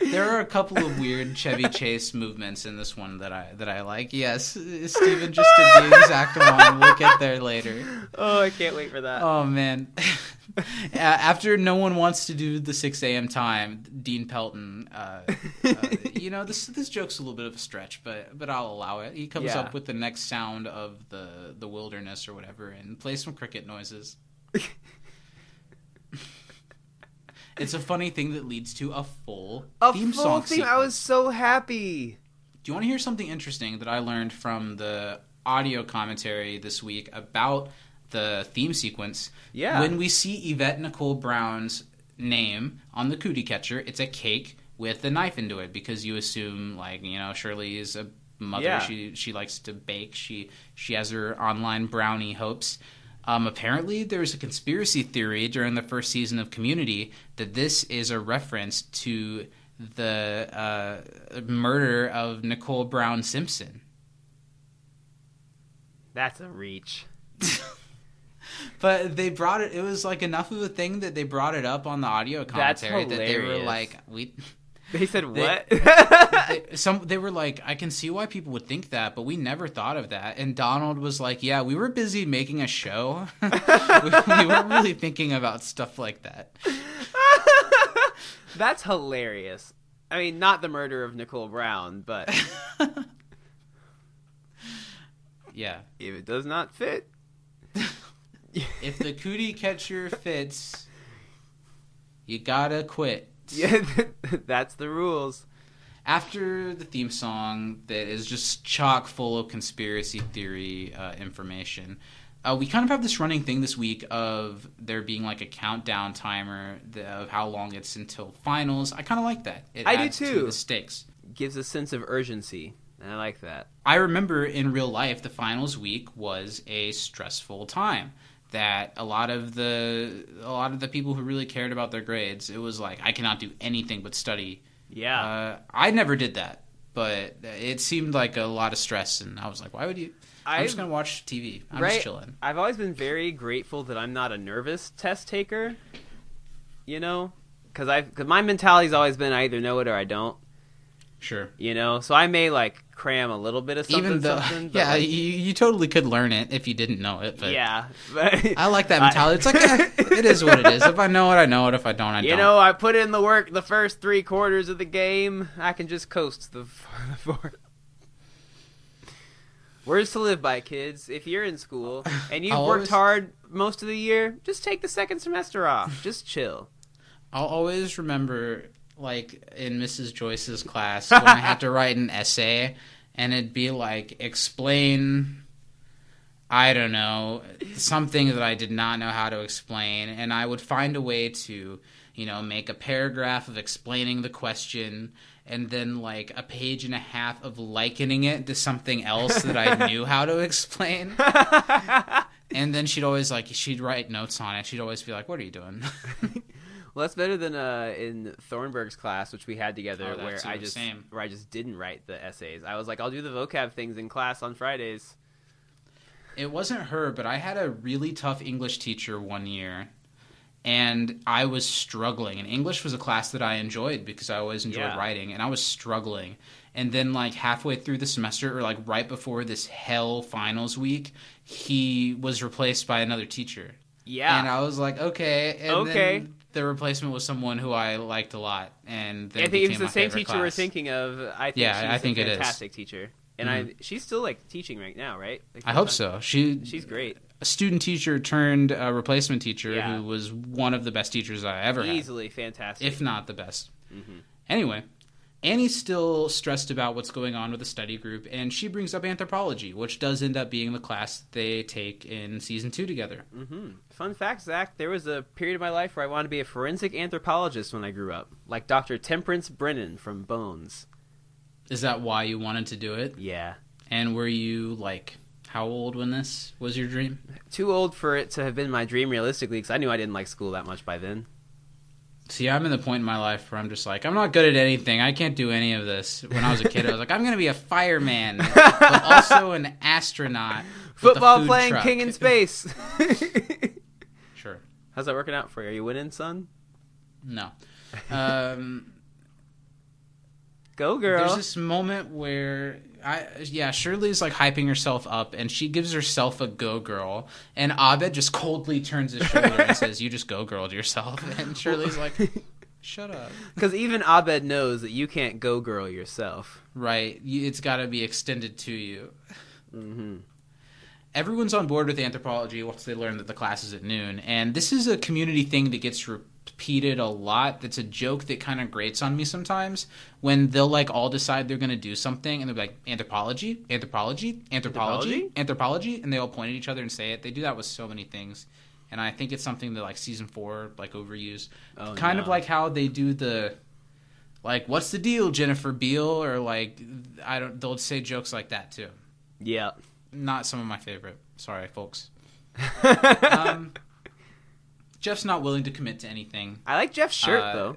there are a couple of weird Chevy Chase movements in this one that I that I like. Yes, Steven just did the exact one. We'll get there later.
oh, I can't wait for that.
Oh man. After no one wants to do the 6 a.m. time, Dean Pelton, uh, uh, you know, this this joke's a little bit of a stretch, but but I'll allow it. He comes
Yeah.
up with the next sound of the the wilderness or whatever, and plays some cricket noises. <laughs> it's a funny thing that leads to a full
a
theme
full
song.
theme. I was so happy.
Do you want to hear something interesting that I learned from the audio commentary this week about the theme sequence?
Yeah.
When we see Yvette Nicole Brown's name on the cootie catcher, it's a cake with a knife into it because you assume like you know Shirley is a mother.
Yeah.
She she likes to bake. She she has her online brownie hopes. Um, apparently, there's a conspiracy theory during the first season of Community that this is a reference to the uh, murder of Nicole Brown Simpson.
That's a reach. <laughs>
But they brought it. It was like enough of a thing that they brought it up on the audio commentary that they were like, we.
They said
They-
what? <laughs>
they, some they were like, I can see why people would think that, but we never thought of that. And Donald was like, Yeah, we were busy making a show. <laughs> we, we weren't really thinking about stuff like that. <laughs>
That's hilarious. I mean, not the murder of Nicole Brown, but
Yeah,
if it does not fit,
if the cootie catcher fits, you gotta quit. <laughs>
yeah, that's the rules.
after the theme song that is just chock full of conspiracy theory uh, information uh, we kind of have this running thing this week of there being like a countdown timer of how long it's until finals i kind of like that it
I do
adds to
too.
the stakes
Gives a sense of urgency, and I like that.
I remember in real life, the finals week was a stressful time. That a lot of the a lot of the people who really cared about their grades, it was like I cannot do anything but study.
Yeah.
Uh, I never did that, but it seemed like a lot of stress, and I was like, why would you? I'm just
I've-
gonna watch TV. I'm
right.
just chilling.
I've always been very grateful that I'm not a nervous test taker. You know, because I because my mentality's always been I either know it or I don't.
Sure.
You know, so I may like cram a little bit of something.
Even though,
something, <laughs> but,
yeah,
like,
you, you totally could learn it if you didn't know it. But
yeah. But
I like that <laughs> mentality. it's like eh, it is what it is. If I know it, I know it. If I don't, I
You
don't.
You know, I put in the work the first three quarters of the game. I can just coast the, f- <laughs> the fourth. Words to live by, kids. If you're in school and you've
I'll
worked
always-
hard most of the year, just take the second semester off. Just chill.
I'll always remember, like in Mrs. Joyce's class, when I had to <laughs> write an essay, and it'd be like explain, I don't know, something that I did not know how to explain, and I would find a way to, you know, make a paragraph of explaining the question. And then, like a page and a half of likening it to something else that I knew how to explain. <laughs> And then she'd always like she'd write notes on it. She'd always be like, "What are you doing?" <laughs>
Well, that's better than uh, in Thornburg's class, which we had together,
Oh,
where I just
same.
where I just didn't write the essays. I was like, I'll do the vocab things in class on Fridays.
It wasn't her, but I had a really tough English teacher one year, and I was struggling. And English was a class that I enjoyed because I always enjoyed
Yeah.
writing, and I was struggling. And then, like halfway through the semester, or like right before this hell finals week, he was replaced by another teacher.
Yeah,
And I was like, okay. And
Okay.
Then the replacement was someone who I liked a lot, and
I think it was the same teacher we're thinking of. I think
Yeah,
she's
I think
a
it is. Mm-hmm.
fantastic teacher, and I she's still like teaching right now, right? Like,
I hope so. She
She's great,
a student teacher turned a replacement teacher
Yeah.
who was one of the best teachers I ever had,
easily fantastic.
if not the best.
Mm-hmm.
Anyway, Annie's still stressed about what's going on with the study group, and she brings up anthropology, which does end up being the class they take in season two together.
hmm Fun fact, Zach, there was a period of my life where I wanted to be a forensic anthropologist when I grew up, like Dr. Temperance Brennan from Bones.
Is that why you wanted to do it?
Yeah.
And were you like how old when this was your dream?
Too old for it to have been my dream realistically, because I knew I didn't like school that much by then.
See, I'm in the point in my life where I'm just like, I'm not good at anything. I can't do any of this. When I was a kid, I was like, I'm going to be a fireman, but also an astronaut.
Football playing
truck.
king in space. <laughs>
Sure.
How's that working out for you? Are you winning, son?
No. Um,
Go, girl.
there's this moment where I yeah, Shirley's like hyping herself up and she gives herself a go girl and Abed just coldly turns his shoulder and <laughs> says, You just go girl to yourself <laughs> and Shirley's like Shut up. <laughs>
Because even Abed knows that you can't go girl yourself.
Right. It's gotta be extended to you.
hmm
everyone's on board with anthropology once they learn that the class is at noon. And this is a community thing that gets repeated a lot. That's a joke that kind of grates on me sometimes when they'll like all decide they're going to do something and they'll be like anthropology, anthropology, anthropology,
Anthropology?
and they all point at each other and say it. They do that with so many things. and I think it's something that like season four like overused.
Oh,
kind of like how they do the like what's the deal Jennifer Beal or like I don't they'll say jokes like that too.
Yeah.
Not some of my favorite. Sorry, folks. <laughs> um, Jeff's not willing to commit to anything
I like Jeff's shirt
Uh,
though.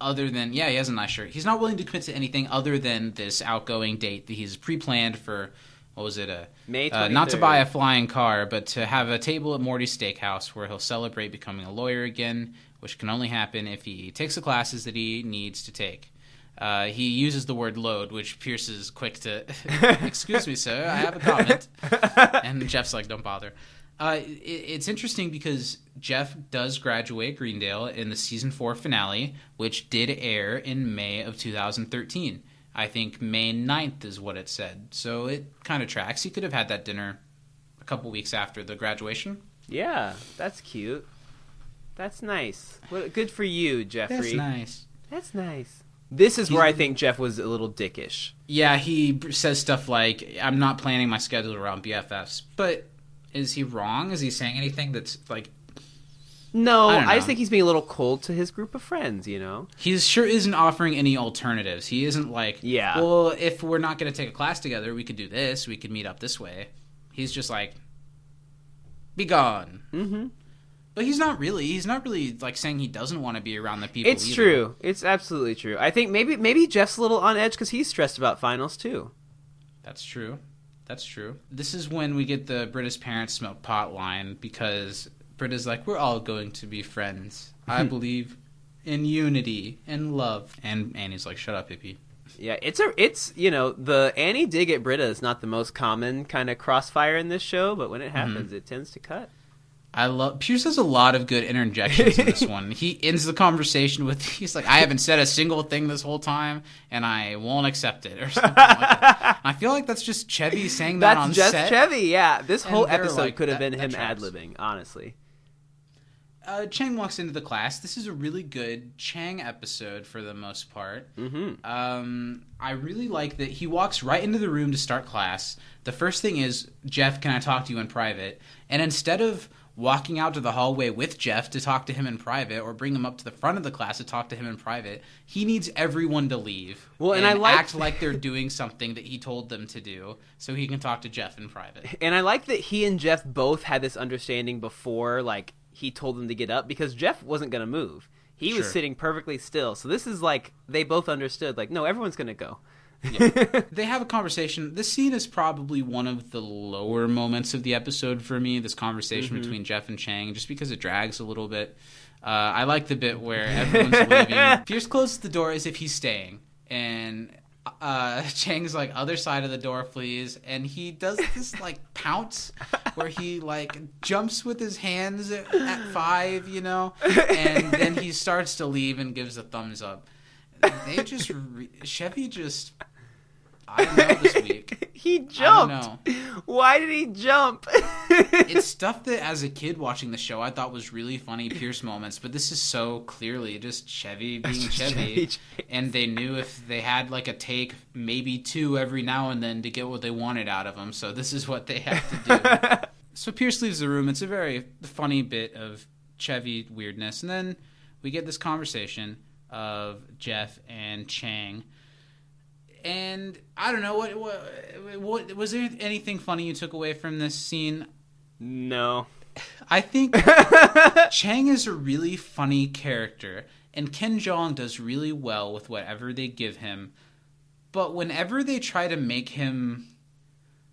other than yeah, he has a nice shirt. He's not willing to commit to anything other than this outgoing date that he's pre-planned for. What was it? A
May
uh, not to buy a flying car, but to have a table at Morty's Steakhouse where he'll celebrate becoming a lawyer again, which can only happen if he takes the classes that he needs to take. Uh, he uses the word load, which Pierce is quick to. <laughs> Excuse me, sir. I have a comment. <laughs> and Jeff's like, "Don't bother." Uh, it, it's interesting because Jeff does graduate Greendale in the season four finale, which did air in May of 2013. I think May 9th is what it said. So it kind of tracks. He could have had that dinner a couple weeks after the graduation.
Yeah, that's cute. That's nice. Well, good for you, Jeffrey.
That's nice.
That's nice. This is where I think Jeff was a little dickish.
Yeah, he says stuff like, "I'm not planning my schedule around BFFs," but is he wrong? Is he saying anything that's like
No,
I
I, just think he's being a little cold to his group of friends. You know.
he sure isn't offering any alternatives. He isn't like,
Yeah.
well, if we're not going to take a class together, we could do this. We could meet up this way. He's just like, be gone.
Mm-hmm.
But he's not really. He's not really like saying he doesn't want to be around the people.
It's
either.
true. It's absolutely true. I think maybe maybe Jeff's a little on edge because he's stressed about finals too.
That's true. That's true. This is when we get the British parents smoke pot line because Britta's like, we're all going to be friends. <laughs> I believe in unity and love. And Annie's like, shut up, hippie.
Yeah, it's a it's you know the Annie dig at Britta is not the most common kind of crossfire in this show, but when it happens, mm-hmm. it tends to cut.
I love Pierce has a lot of good interjections in this <laughs> one. He ends the conversation with he's like, I haven't said a single thing this whole time, and I won't accept it, or something like that. <laughs> I feel like that's just Chevy saying that
That's
on
just
set.
Chevy. Yeah, this
And
whole episode
like,
could have
that-
been him ad libbing, Honestly,
uh, Chang walks into the class. This is a really good Chang episode for the most part.
mm-hmm.
Um, I really like that he walks right into the room to start class. The first thing is, Jeff, can I talk to you in private? And instead of walking out to the hallway with Jeff to talk to him in private or bring him up to the front of the class to talk to him in private, he needs everyone to leave.
Well, and I like-
act like they're doing something that he told them to do so he can talk to Jeff in private.
and I like that he and Jeff both had this understanding before, like he told them to get up because Jeff wasn't gonna move. He was sitting perfectly still. So this is like they both understood. Like, no, everyone's gonna go.
They have a conversation. This scene is probably one of the lower moments of the episode for me. This conversation
Mm-hmm.
between Jeff and Chang, just because it drags a little bit. Uh, I like the bit where everyone's <laughs> leaving. Pierce closes the door as if he's staying, and uh, <laughs> Chang's like, "Other side of the door, please." And he does this like pounce where he like jumps with his hands at, at five, you know, and then he starts to leave and gives a thumbs up. They just re- Chevy just I don't know this week. <laughs>
he jumped. Why did he jump? <laughs>
It's stuff that as a kid watching the show I thought was really funny Pierce moments, but this is so clearly just Chevy being
Just
Chevy.
Chevy.
And they knew if they had like a take, maybe two every now and then to get what they wanted out of him. So this is what they had to do. <laughs> so Pierce leaves the room. It's a very funny bit of Chevy weirdness, and then we get this conversation of Jeff and Chang. And I don't know what, what what was there anything funny you took away from this scene?
no.
I think <laughs> Chang is a really funny character, and Ken Jeong does really well with whatever they give him. But whenever they try to make him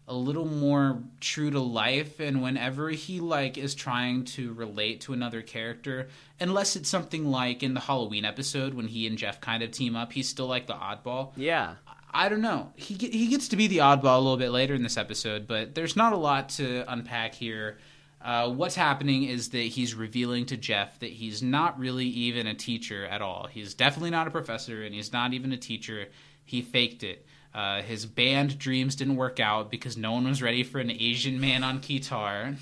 a little more true to life, and whenever he like is trying to relate to another character, unless it's something like in the Halloween episode when he and Jeff kind of team up, he's still like the oddball.
Yeah.
I don't know. He he gets to be the oddball a little bit later in this episode, but there's not a lot to unpack here. Uh, what's happening is that he's revealing to Jeff that he's not really even a teacher at all. He's definitely not a professor, and he's not even a teacher. He faked it. Uh, his band dreams didn't work out because no one was ready for an Asian man on guitar.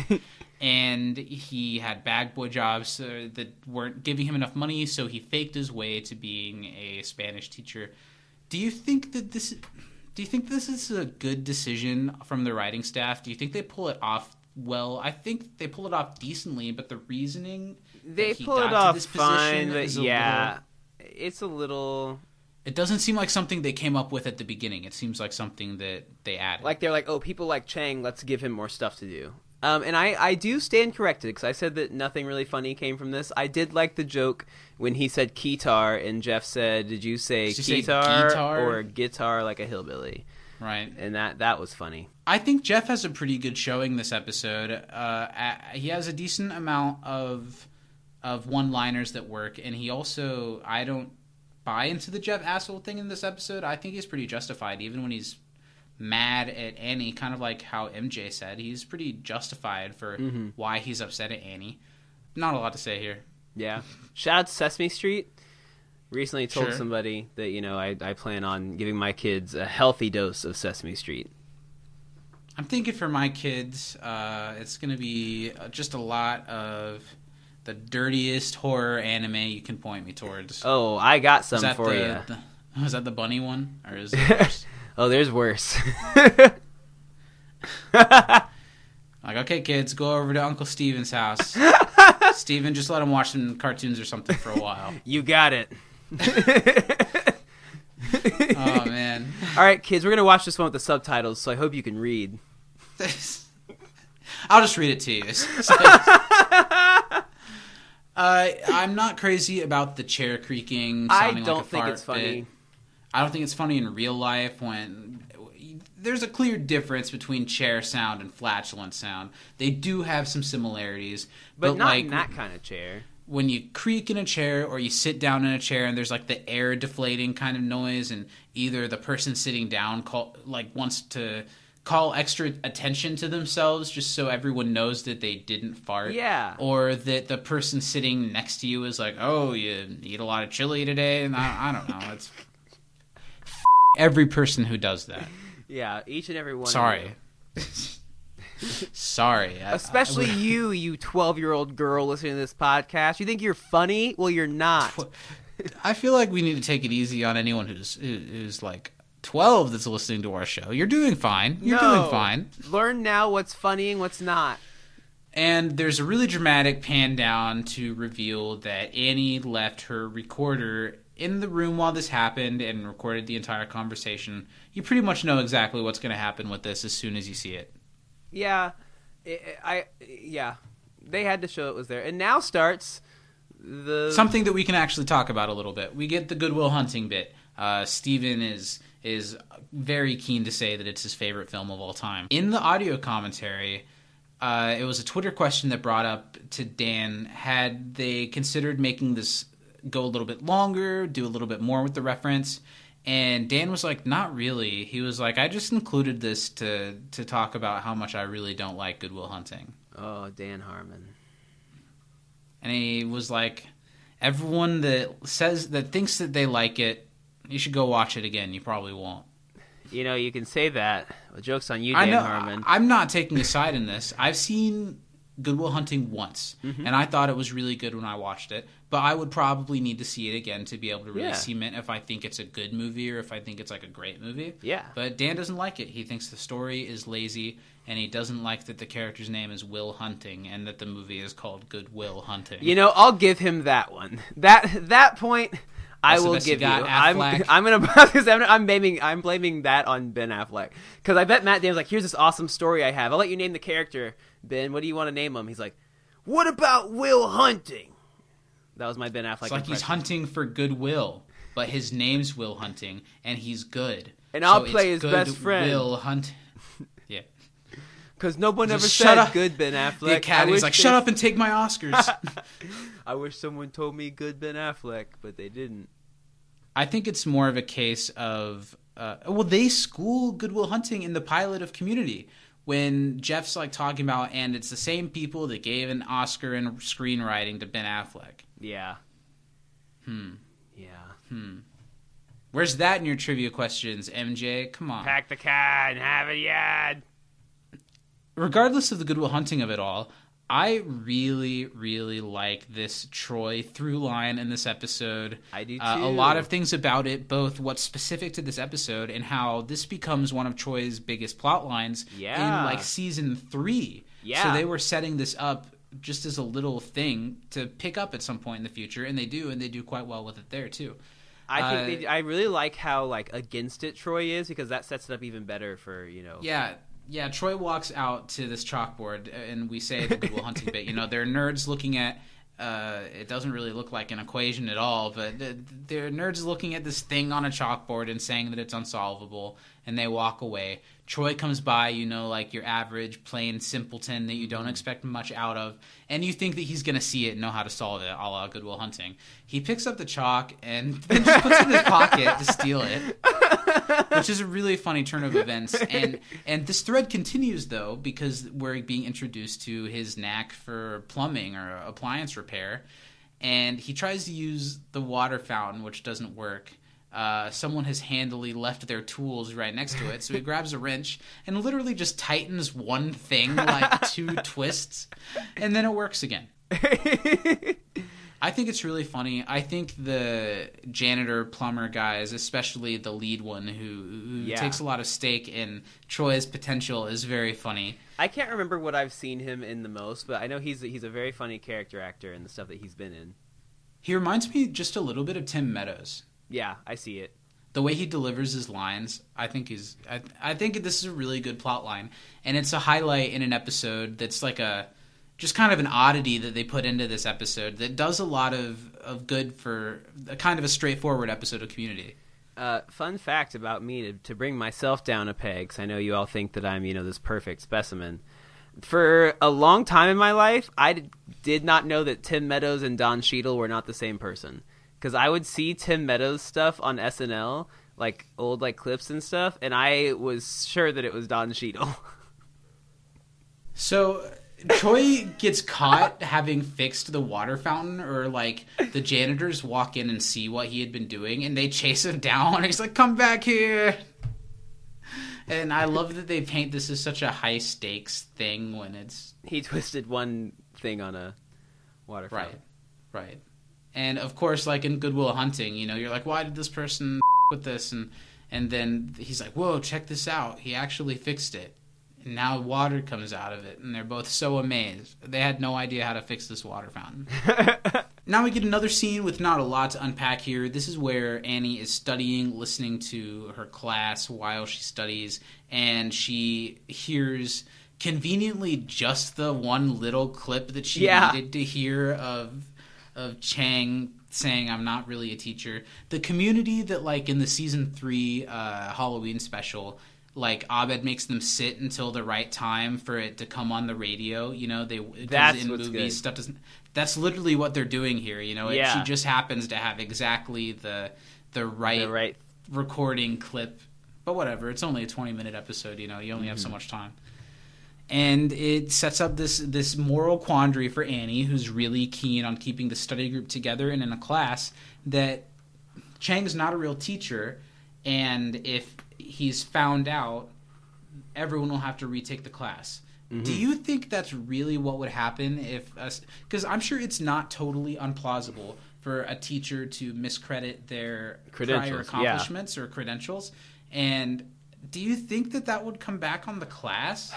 <laughs> and he had bag boy jobs uh, that weren't giving him enough money, so he faked his way to being a Spanish teacher. Do you think that this? Do you think this is a good decision from the writing staff? Do you think they pull it off well. I think they pull it off decently, but the reasoning
They pull it off fine, but yeah, it's a little
It doesn't seem like something they came up with at the beginning. It seems like something that they added.
like they're like, oh, people like Chang, let's give him more stuff to do. Um, and I, I do stand corrected because I said that nothing really funny came from this. I did like the joke when he said keytar and Jeff said, "Did you say
Did
guitar
guitar? or
guitar like a hillbilly?"
right.
And that that was funny.
I think Jeff has a pretty good showing this episode. Uh, he has a decent amount of of one liners that work, and he also I don't buy into the Jeff asshole thing in this episode. I think he's pretty justified, even when he's mad at Annie. Kind of like how MJ said, he's pretty justified for why he's upset at Annie. Not a lot to say here.
Yeah. Shout out to Sesame Street. Recently told
Sure.
somebody that, you know, I, I plan on giving my kids a healthy dose of Sesame Street.
I'm thinking for my kids, uh, it's going to be uh, just a lot of the dirtiest horror anime you can point me towards.
Oh, I got some for
the,
you.
the- <laughs> was that the bunny one, or is <laughs> it?
Oh, there's worse. <laughs>
like, okay, kids, go over to Uncle Steven's house. <laughs> Steven, just let him watch some cartoons or something for a while.
you got it. <laughs>
Oh man,
All right, kids, we're going to watch this one with the subtitles, so I hope you can read.
I'll just read it to you. Uh, I'm not crazy about the chair creaking.
I don't
like a
think
fart
it's funny.
I don't think it's funny in real life when there's a clear difference between chair sound and flatulent sound. They do have some similarities,
But,
but,
not
like
in that kind of chair.
when you creak in a chair or you sit down in a chair and there's like the air deflating kind of noise and either the person sitting down call like wants to call extra attention to themselves just so everyone knows that they didn't fart
Yeah.
or that the person sitting next to you is like oh you eat a lot of chili today and i, I don't know it's every person who does that <laughs>
Yeah, each and every one. of
sorry <laughs> sorry I- I-
Especially <laughs> you, you 12 year old girl listening to this podcast. You think you're funny? Well, you're not.
I feel like we need to take it easy on anyone who's who's like 12 that's listening to our show. You're doing fine. You're
No.
doing fine.
Learn now what's funny and what's not.
And there's a really dramatic pan down to reveal that Annie left her recorder in the room while this happened and recorded the entire conversation. You pretty much know exactly what's going to happen with this as soon as you see it.
Yeah, I, yeah, they had to show it was there, and now starts the
Something that we can actually talk about a little bit. We get the Good Will Hunting bit. Uh, Steven is is very keen to say that it's his favorite film of all time. In the audio commentary, uh, it was a Twitter question that brought up to Dan had they considered making this go a little bit longer, do a little bit more with the reference. And Dan was like, "Not really." He was like, "I just included this to to talk about how much I really don't like Good Will Hunting."
Oh, Dan Harmon.
and he was like, "Everyone that says that thinks that they like it, you should go watch it again. You probably won't."
You know, you can say that. Well, jokes on you,
I
Dan
know.
Harmon.
I, am not taking a side in this. I've seen Good Will Hunting once,
Mm-hmm.
and I thought it was really good when I watched it. But I would probably need to see it again to be able to really
Yeah.
cement if I think it's a good movie or if I think it's like a great movie.
Yeah.
But Dan doesn't like it. He thinks the story is lazy, and he doesn't like that the character's name is Will Hunting and that the movie is called Good Will Hunting.
You know, I'll give him that one. That that point, I will
best you
give you. I'm <laughs> I'm gonna <laughs> I'm, blaming I'm blaming that on Ben Affleck because I bet Matt Damon's like, here's this awesome story I have. I'll let you name the character. Ben, what do you want to name him? He's like, what about Will Hunting? That was my Ben Affleck.
It's like he's hunting for goodwill, but his name's Will Hunting, and he's good.
And I'll
So
play his best friend.
Will Hunt. <laughs>
Because no one ever said
up.
good Ben Affleck.
The Academy's like,
they-
shut up and take my Oscars. <laughs> <laughs>
I wish someone told me good Ben Affleck, but they didn't.
I think it's more of a case of uh, well, they school Good Will Hunting in the pilot of Community when Jeff's like talking about, and it's the same people that gave an Oscar in screenwriting to Ben Affleck.
Yeah.
Hmm.
Yeah. Hmm.
Where's that in your trivia questions, MJ? Come on.
Pack the car and have it yad.
Regardless of the Good Will Hunting of it all, I really, really like this Troy through line in this episode.
I do
Uh, a lot of things about it, both what's specific to this episode and how this becomes one of Troy's biggest plot lines
Yeah.
in like season three.
Yeah.
So they were setting this up just as a little thing to pick up at some point in the future, and they do, and they do quite well with it there too.
I think
Uh,
they, I really like how like against it Troy is because that sets it up even better for you know.
Yeah, yeah. Troy walks out to this chalkboard, uh, and we say the Good Will Hunting bit. You know, they're nerds looking at. Uh, it doesn't really look like an equation at all, but th- they're nerds looking at this thing on a chalkboard and saying that it's unsolvable, and they walk away. Troy comes by, you know, like your average plain simpleton that you don't expect much out of, and you think that he's going to see it and know how to solve it, a la Good Will Hunting. He picks up the chalk and then <laughs> just puts it in his pocket to steal it <laughs> <laughs> which is a really funny turn of events. <laughs> And and this thread continues though because we're being introduced to his knack for plumbing or appliance repair, and he tries to use the water fountain, which doesn't work. Uh, someone has handily left their tools right next to it, so he <laughs> grabs a wrench and literally just tightens one thing like two twists, and then it works again. I think it's really funny. I think the janitor plumber guys, especially the lead one who, who
Yeah.
takes a lot of stake in Troy's potential, is very funny.
I can't remember what I've seen him in the most, but I know he's he's a very funny character actor in the stuff that he's been in.
He reminds me just a little bit of Tim Meadows.
Yeah, I see it.
The way he delivers his lines, I think is I, I think this is a really good plot line, and it's a highlight in an episode that's like a just kind of an oddity that they put into this episode that does a lot of, of good for a kind of a straightforward episode of Community.
Uh, fun fact about me to, to bring myself down a peg, 'cause I know you all think that I'm, you know, this perfect specimen. For a long time in my life, I d- did not know that Tim Meadows and Don Cheadle were not the same person. Because I would see Tim Meadows stuff on SNL, like old like clips and stuff, and I was sure that it was Don Cheadle. <laughs>
So Troy gets <laughs> caught having fixed the water fountain, or like the janitors walk in and see what he had been doing, and they chase him down. And he's like, "Come back here!" And I love that they paint this as such a high stakes thing when it's
he twisted one thing on a water
right,
fountain.
right. And of course, like in Good Will Hunting, you know, you're like, "Why did this person <laughs> with this?" And and then he's like, "Whoa, check this out! He actually fixed it." And now water comes out of it, and they're both so amazed. They had no idea how to fix this water fountain. <laughs> now we get another scene with not a lot to unpack here. This is where Annie is studying, listening to her class while she studies, and she hears conveniently just the one little clip that she
Yeah.
needed to hear of of Chang saying I'm not really a teacher. The community that like in the season 3 uh Halloween special like Abed makes them sit until the right time for it to come on the radio. You know, they
That's
in movies
good.
stuff doesn't. That's literally what they're doing here. You know, It- she just happens to have exactly the the right,
The right
recording clip. But whatever, it's only a twenty minute episode. You know, you only have
Mm-hmm.
so much time. And it sets up this this moral quandary for Annie, who's really keen on keeping the study group together and in a class that Chang's not a real teacher, and if he's found out, everyone will have to retake the class.
Mm-hmm.
Do you think that's really what would happen if us? Because I'm sure it's not totally unplausible for a teacher to miscredit their prior
Credentials, yeah.
accomplishments or credentials. And do you think that that would come back on the class?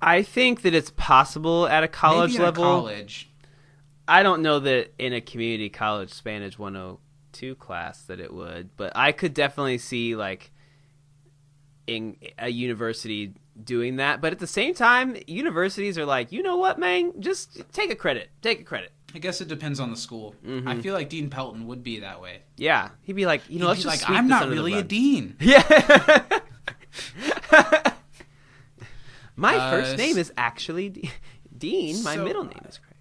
I think that it's possible at a college
Maybe at a
level.
college.
I don't know that in a community college Spanish 102 class that it would, but I could definitely see like in a university doing that. But at the same time, universities are like, you know what, man, just take a credit, take a credit.
I guess it depends on the school.
Mm-hmm.
I feel like Dean Pelton would be that way.
Yeah, he'd be like, you know,
He'd
let's just
like, I'm not really a dean. <laughs>
Yeah. <laughs> My
Uh,
first name is actually Dean. My
So,
middle name is Craig.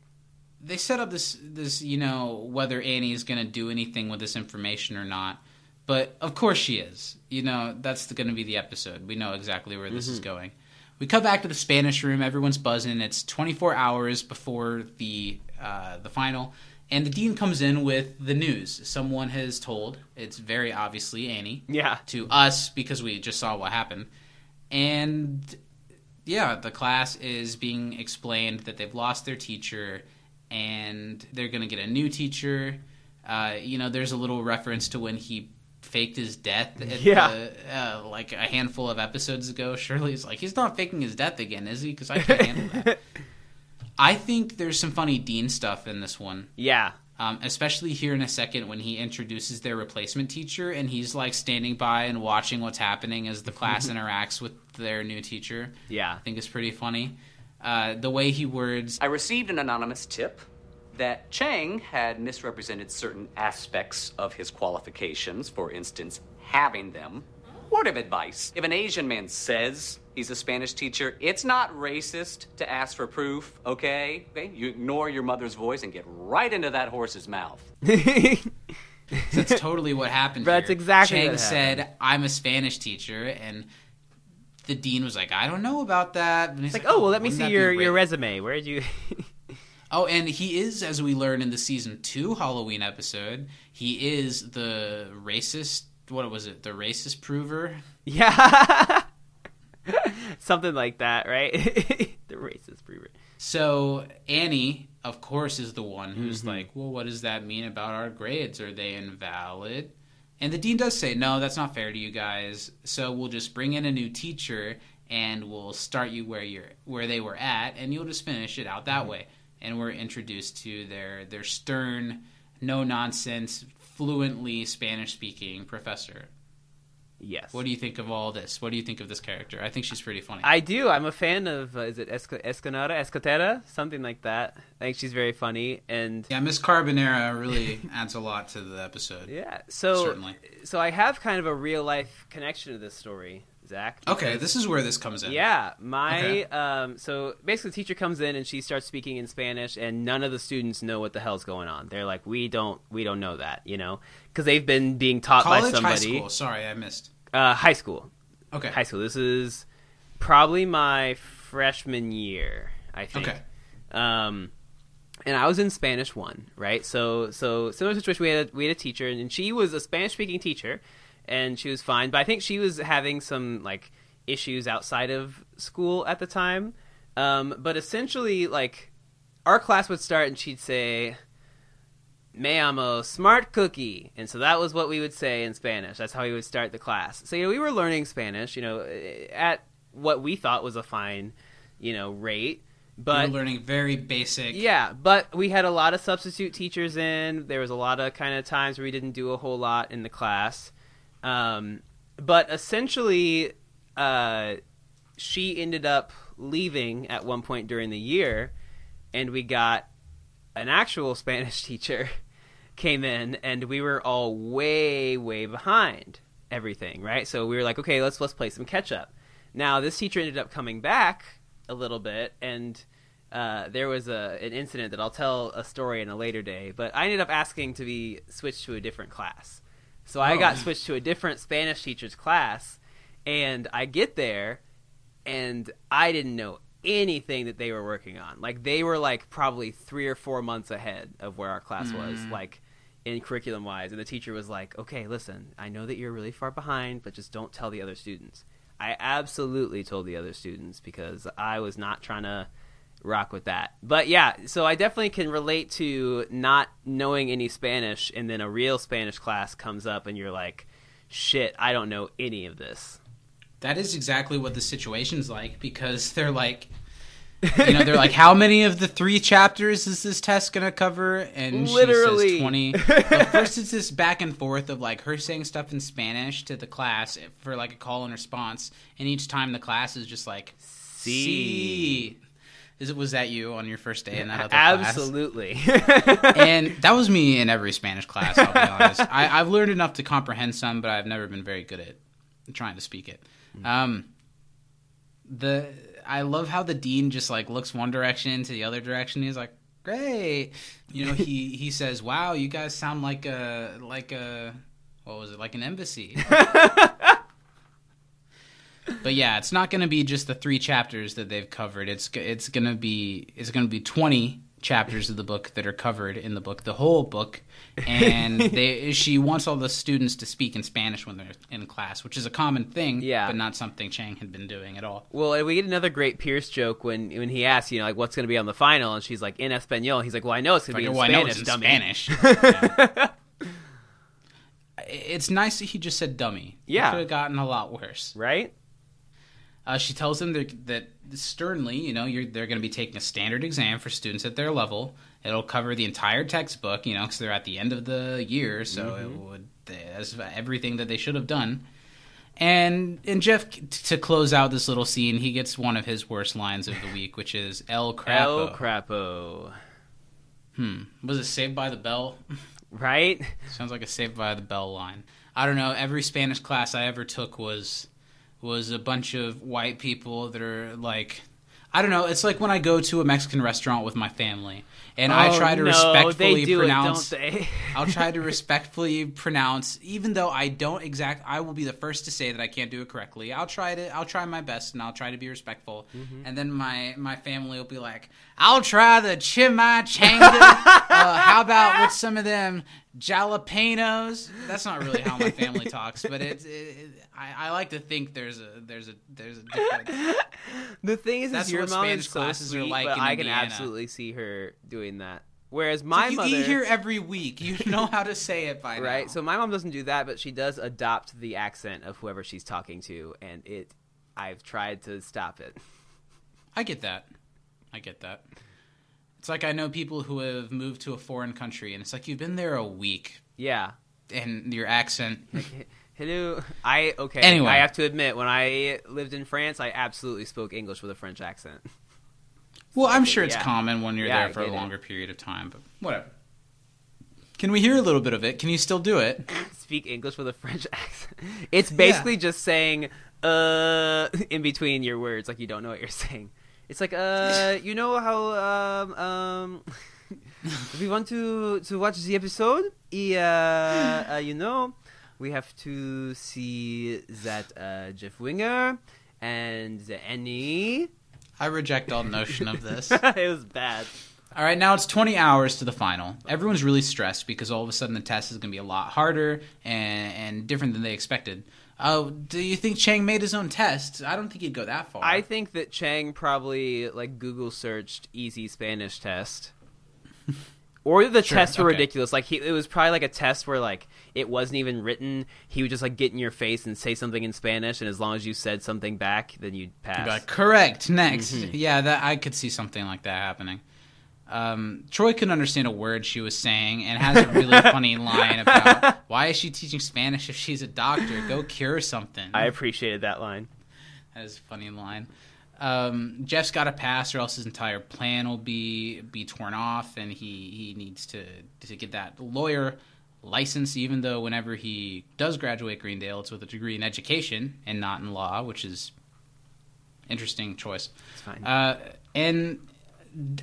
they set up this this you know whether Annie is going to do anything with this information or not. But of course she is. You know that's going to be the episode. We know exactly where this is going. We cut back to the Spanish room. Everyone's buzzing. It's 24 hours before the uh, the final, and the dean comes in with the news. Someone has told. It's very obviously Annie
Yeah.
to us because we just saw what happened. And yeah, the class is being explained that they've lost their teacher and they're going to get a new teacher. Uh, you know, there's a little reference to when he faked his death at
Yeah.
the, uh, like a handful of episodes ago. <laughs> Shirley's like, he's not faking his death again, is he? Because I can't handle that. <laughs> I think there's some funny Dean stuff in this one.
Yeah.
Um, especially here in a second when he introduces their replacement teacher and he's like standing by and watching what's happening as the class <laughs> interacts with their new teacher.
Yeah.
I think it's pretty funny. Uh, the way he words,
I received an anonymous tip that Chang had misrepresented certain aspects of his qualifications, for instance, having them. Word of advice if an Asian man says he's a Spanish teacher, it's not racist to ask for proof, okay? okay? You ignore your mother's voice and get right into that horse's mouth. <laughs>
that's totally what happened.
That's
here.
exactly
Chang
what
said, "I'm a Spanish teacher," and the dean was like, "I don't know about that." And he's
Like, oh well, oh, let me see your your resume. Where did you?
Oh, and he is, as we learn in the season two Halloween episode, he is the racist. What was it? The racist prover.
yeah. <laughs> Something like that, right? <laughs> the racist prover.
So Annie, of course, is the one who's
Mm-hmm.
like, "Well, what does that mean about our grades? Are they invalid?" And the dean does say, "No, that's not fair to you guys. So we'll just bring in a new teacher, and we'll start you where you're where they were at, and you'll just finish it out that
Mm-hmm.
way." And we're introduced to their their stern, no nonsense, fluently Spanish speaking professor.
Yes.
What do you think of all this? What do you think of this character? I think she's pretty funny.
I do. I'm a fan of. Uh, is it Escanada, Escotera, something like that. I think she's very funny, and
yeah, Miss Carbonera really <laughs> adds a lot to the episode.
yeah. So,
Certainly.
so I have kind of a real life connection to this story, Zach.
Okay, this is where this comes in.
Yeah, my
Okay.
um so basically the teacher comes in and she starts speaking in Spanish and none of the students know what the hell's going on. They're like we don't we don't know that, you know, cuz they've been being taught
College,
by somebody
high school. Sorry, I missed.
uh high school.
Okay.
High school. This is probably my freshman year, I think.
Okay.
Um and I was in Spanish one, right? So so similar situation. We had a, we had a teacher, and she was a Spanish speaking teacher, and she was fine. But I think she was having some like issues outside of school at the time. Um, but essentially, like our class would start, and she'd say, "Me amo smart cookie," and so that was what we would say in Spanish. That's how we would start the class. So you know, we were learning Spanish, you know, at what we thought was a fine, you know, rate. But
We're learning very basic.
yeah, but we had a lot of substitute teachers in. There was a lot of kind of times where we didn't do a whole lot in the class. Um, but essentially, uh, she ended up leaving at one point during the year, and we got an actual <laughs> Spanish teacher came in, and we were all way, way behind everything. Right, so we were like, okay, let's let's play some catch up. Now this teacher ended up coming back a little bit, and uh, there was a an incident that I'll tell a story in a later day. But I ended up asking to be switched to a different class, so I
Oh.
got switched to a different Spanish teacher's class, and I get there, and I didn't know anything that they were working on. Like they were like probably three or four months ahead of where our class was, mm. like in curriculum wise. And the teacher was like, "Okay, listen, I know that you're really far behind, but just don't tell the other students." I absolutely told the other students because I was not trying to rock with that. But yeah, so I definitely can relate to not knowing any Spanish and then a real Spanish class comes up and you're like, "Shit, I don't know any of this."
That is exactly what the situation's like because <laughs> they're like, you know, they're like, how many of the three chapters is this test going to cover? And she
Literally.
says 20. But first, it's this back and forth of like her saying stuff in Spanish to the class for like a call and response. And each time the class is just like,
See.
see. Is it, was that you on your first day in that other class?
Absolutely. <laughs> <laughs>
and that was me in every Spanish class. I'll be honest. I, I've learned enough to comprehend some, but I've never been very good at trying to speak it. Um, the I love how the dean just like looks one direction to the other direction. He's like, "Great," you know. He he says, "Wow, you guys sound like a like a what was it like an embassy." <laughs> but yeah, it's not going to be just the three chapters that they've covered. It's it's going to be it's going to be twenty chapters of the book that are covered in the book, the whole book, and <laughs> they she wants all the students to speak in Spanish when they're in class, which is a common thing,
Yeah.
but not something Chang had been doing at all.
Well, and we get another great Pierce joke when when he asks, you know, like what's going to be on the final, and she's like in Espanol. He's like, well, I know it's going to be in
oh, know
Spanish.
Spanish. <laughs> Yeah. It's nice that he just said dummy.
Yeah.
It could have gotten a lot worse.
right?
Uh, she tells them that, that sternly, you know, you're, they're going to be taking a standard exam for students at their level. It'll cover the entire textbook, you know, because they're at the end of the year, so it would that's everything that they should have done. And and Jeff, to close out this little scene, he gets one of his worst lines of the <sighs> week, which is "El Crapo."
El Crapo.
Hmm. Was it Saved by the Bell? <laughs>
Right?
Sounds like a Saved by the Bell line. I don't know. Every Spanish class I ever took was was a bunch of white people that are like I don't know. It's like when I go to a Mexican restaurant with my family, and I
Oh,
try to
no,
respectfully pronounce.
It? <laughs>
I'll try to respectfully pronounce, even though I don't exact. I will be the first to say that I can't do it correctly. I'll try to. I'll try my best, and I'll try to be respectful.
Mm-hmm.
And then my my family will be like, "I'll try the chimichanga. <laughs> uh, how about with some of them jalapenos?" That's not really how my family <laughs> talks, but it's. It, it, I, I like to think there's a there's a there's a difference. <laughs>
The thing is,
That's
is your
what
mom
Spanish
is so
classes are like
I can
Indiana.
absolutely see her doing that. Whereas my
you
mother,
eat here every week. You <laughs> know how to say it by now.
right? So my mom doesn't do that, but she does adopt the accent of whoever she's talking to, and it. I've tried to stop it.
I get that. I get that. It's like I know people who have moved to a foreign country, and it's like you've been there a week,
Yeah.
and your accent.
Hello. I okay.
Anyway.
I have to admit, when I lived in France, I absolutely spoke English with a French accent.
Well, I'm sure it's
Yeah.
common when you're
Yeah,
there for a
get it.
longer period of time, but whatever. Can we hear a little bit of it? Can you still do it? <laughs>
Speak English with a French <laughs> accent. It's basically just saying uh <laughs> in between your words, like you don't know what you're saying. It's like uh, you know how um um. <laughs> we want to to watch the episode. y, uh, uh, you know, we have to see that uh, Jeff Winger and the Annie.
I reject all notion of this. <laughs>
it was bad.
All right, now it's 20 hours to the final. Everyone's really stressed because all of a sudden the test is going to be a lot harder and, and different than they expected. Oh, do you think Chang made his own test? I don't think he'd go that far.
I think that Chang probably like Google searched easy Spanish test. <laughs> Or the
Sure,
tests were
okay.
ridiculous. Like he, it was probably like a test where like it wasn't even written. He would just like get in your face and say something in Spanish, and as long as you said something back, then you'd pass.
be like, correct. Next,
Mm-hmm.
yeah, that I could see something like that happening. Um, Troy couldn't understand a word she was saying, and has a really <laughs> funny line about why is she teaching Spanish if she's a doctor? Go cure something.
I appreciated that line.
That is a funny line. Um, Jeff's got to pass, or else his entire plan will be be torn off, and he, he needs to to get that lawyer license. Even though whenever he does graduate Greendale, it's with a degree in education and not in law, which is interesting choice.
It's fine.
Uh, and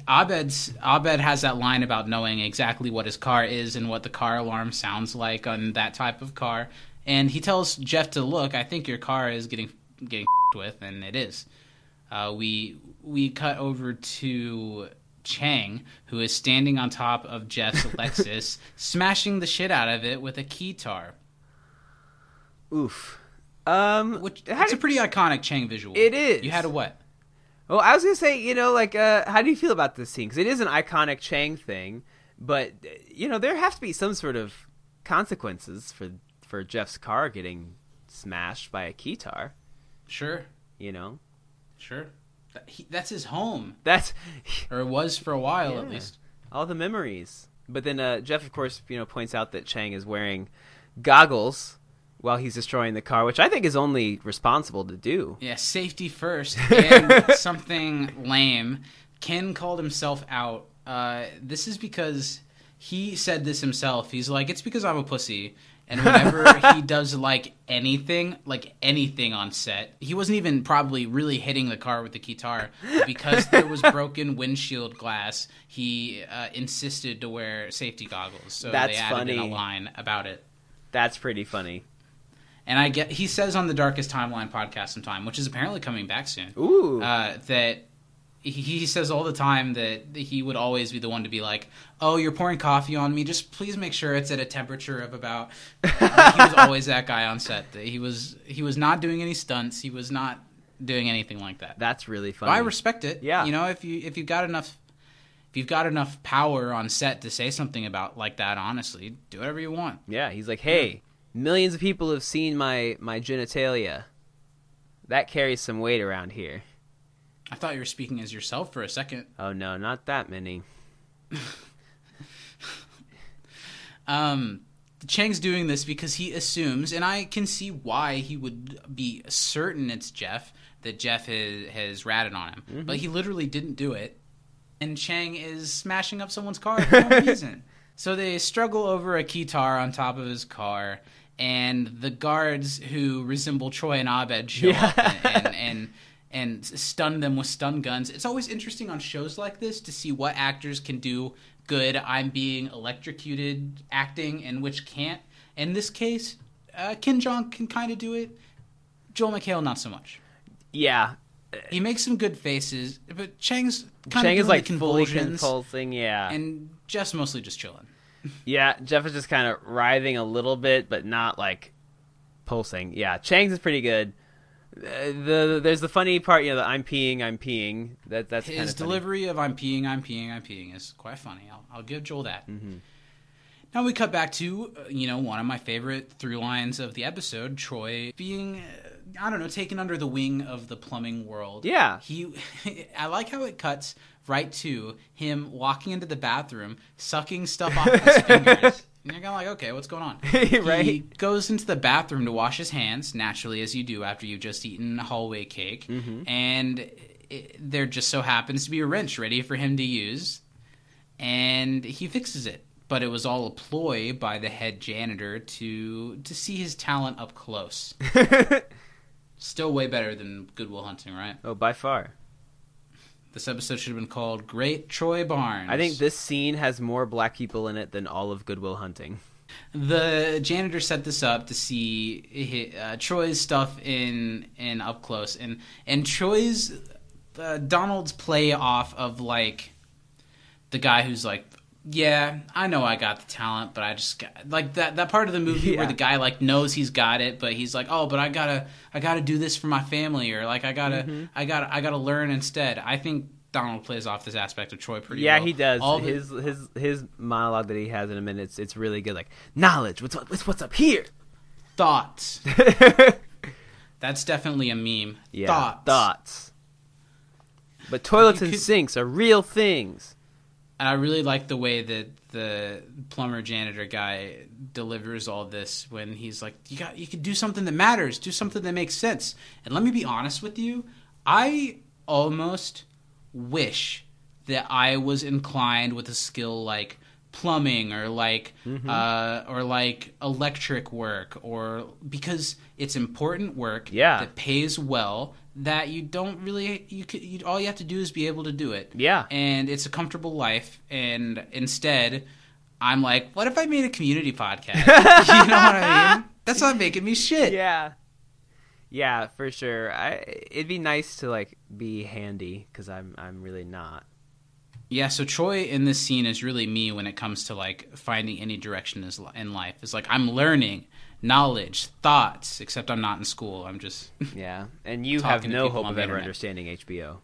Abed's Abed has that line about knowing exactly what his car is and what the car alarm sounds like on that type of car. And he tells Jeff to look. I think your car is getting getting <laughs> with, and it is. Uh, we we cut over to Chang, who is standing on top of Jeff's <laughs> Lexus, smashing the shit out of it with a keytar.
Oof. Um,
Which it's a pretty iconic Chang visual.
It is.
You had a what?
Well, I was gonna say, you know, like, uh, how do you feel about this scene? Because it is an iconic Chang thing, but you know, there have to be some sort of consequences for for Jeff's car getting smashed by a keytar.
Sure,
You know,
sure. He, that's his home,
that's <laughs>
or it was for a while at least.
all the memories. But then uh, Jeff, of course, you know, points out that Chang is wearing goggles while he's destroying the car, which I think is only responsible to do.
Yeah, safety first. <laughs> And something lame. Ken called himself out. Uh, this is because he said this himself. He's like, it's because I'm a pussy. And whenever <laughs> he does like anything, like anything on set, he wasn't even probably really hitting the car with the guitar. Because there was broken <laughs> windshield glass, he uh, insisted to wear safety goggles. So
That's
they added in a line about it.
That's pretty funny.
And I get he says on the Darkest Timeline podcast sometime, which is apparently coming back soon.
Ooh,
Uh, that he, he says all the time that he would always be the one to be like, "Oh, you're pouring coffee on me. Just please make sure it's at a temperature of about." Uh, he was always that guy on set. That he was he was not doing any stunts. He was not doing anything like that.
that's really
But
funny.
I respect it.
Yeah.
you know, if you if you've got enough. If you've got enough power on set to say something about like that, honestly, do whatever you want.
Yeah, he's like, hey, millions of people have seen my my genitalia. that carries some weight around here.
I thought you were speaking as yourself for a second.
Oh no, not that many. <laughs>
Um, Chang's doing this because he assumes, and I can see why he would be certain it's Jeff that Jeff has, has ratted on him,
Mm-hmm.
but he literally didn't do it, and Chang is smashing up someone's car for no <laughs> reason. So they struggle over a keytar on top of his car, and the guards who resemble Troy and Abed show up and, and, and and stun them with stun guns. It's always interesting on shows like this to see what actors can do good. I'm being electrocuted acting and which can't. In this case, uh, Ken Jeong can kind of do it. Joel McHale not so much.
Yeah,
He makes some good faces, but Chang's kind
Chang
of
is like fully convulsing. Yeah,
and Jeff's mostly just chilling.
Yeah. Jeff is just kind of writhing a little bit, but not like pulsing. Yeah, Chang's is pretty good. Uh, the there's the funny part, you know, the I'm peeing, I'm peeing. That that's
His delivery of "I'm peeing, I'm peeing, I'm peeing" is quite funny. I'll, I'll give Joel that.
Mm-hmm.
Now we cut back to uh, you know one of my favorite through lines of the episode: Troy being uh, I don't know taken under the wing of the plumbing world.
Yeah.
he. <laughs> I like how it cuts right to him walking into the bathroom, sucking stuff off his <laughs> fingers. And you're kind of like, okay, what's going on? <laughs>
Right?
He goes into the bathroom to wash his hands, naturally, as you do after you've just eaten a hallway cake.
Mm-hmm.
And it, there just so happens to be a wrench ready for him to use. And he fixes it. But it was all a ploy by the head janitor to to see his talent up close. Still way better than Good Will Hunting, right?
Oh, by far.
This episode should have been called Great Troy Barnes.
I think this scene has more black people in it than all of Good Will Hunting.
the janitor set this up to see uh, Troy's stuff in in up close, and and Troy's uh, Donald's play off of like the guy who's like, yeah, I know I got the talent, but I just got, like that that part of the movie where the guy like knows he's got it, but he's like, oh, but I gotta I gotta do this for my family, or like I gotta
Mm-hmm.
I gotta I gotta learn instead. I think Donald plays off this aspect of Troy pretty well.
Yeah,
well.
he does.
All the-
his his his monologue that he has in a minute, it's, it's really good. Like knowledge, what's what's what's up here?
thoughts. <laughs> That's definitely a meme.
Yeah,
thoughts.
thoughts. But toilets
You
and
could-
sinks are real things.
And I really like the way that the plumber janitor guy delivers all this when he's like, "You got, you could do something that matters, do something that makes sense." And let me be honest with you, I almost wish that I was inclined with a skill like plumbing or like
Mm-hmm.
uh, or like electric work or because it's important work
Yeah.
that pays well that you don't really you could you, all you have to do is be able to do it
Yeah.
and it's a comfortable life and instead i'm like what if i made a community podcast <laughs> you know what i mean that's not making me shit
Yeah. Yeah, for sure. I it'd be nice to like be handy because I'm I'm really not.
Yeah, so Troy in this scene is really me when it comes to like finding any direction is- in life. It's like I'm learning knowledge, thoughts, except I'm not in school. I'm just, <laughs>
Yeah, and you have no hope of ever understanding HBO.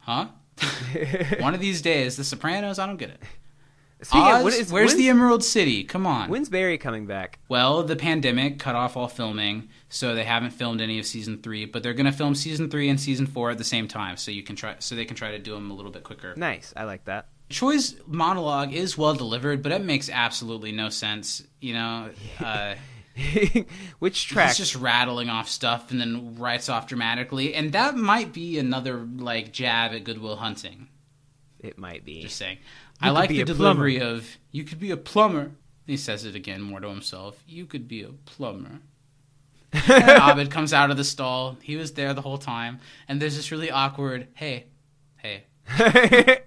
huh? <laughs> One of these days, The Sopranos, I don't get it.
Speaking
Oz,
of, what is,
where's the Emerald City? Come on.
when's Barry coming back?
Well, the pandemic cut off all filming, so they haven't filmed any of season three. But they're going to film season three and season four at the same time, so you can try, so they can try to do them a little bit quicker.
Nice, I like that.
Troy's monologue is well delivered, but it makes absolutely no sense. You know, <laughs> uh, <laughs>
Which track?
he's just rattling off stuff and then writes off dramatically, and that might be another like jab at Good Will Hunting.
It might be.
Just saying,
You
I like the delivery of "You could be a plumber." He says it again more to himself. You could be a plumber. and <laughs> Abed comes out of the stall. He was there the whole time, and there's this really awkward, "Hey, hey." <laughs>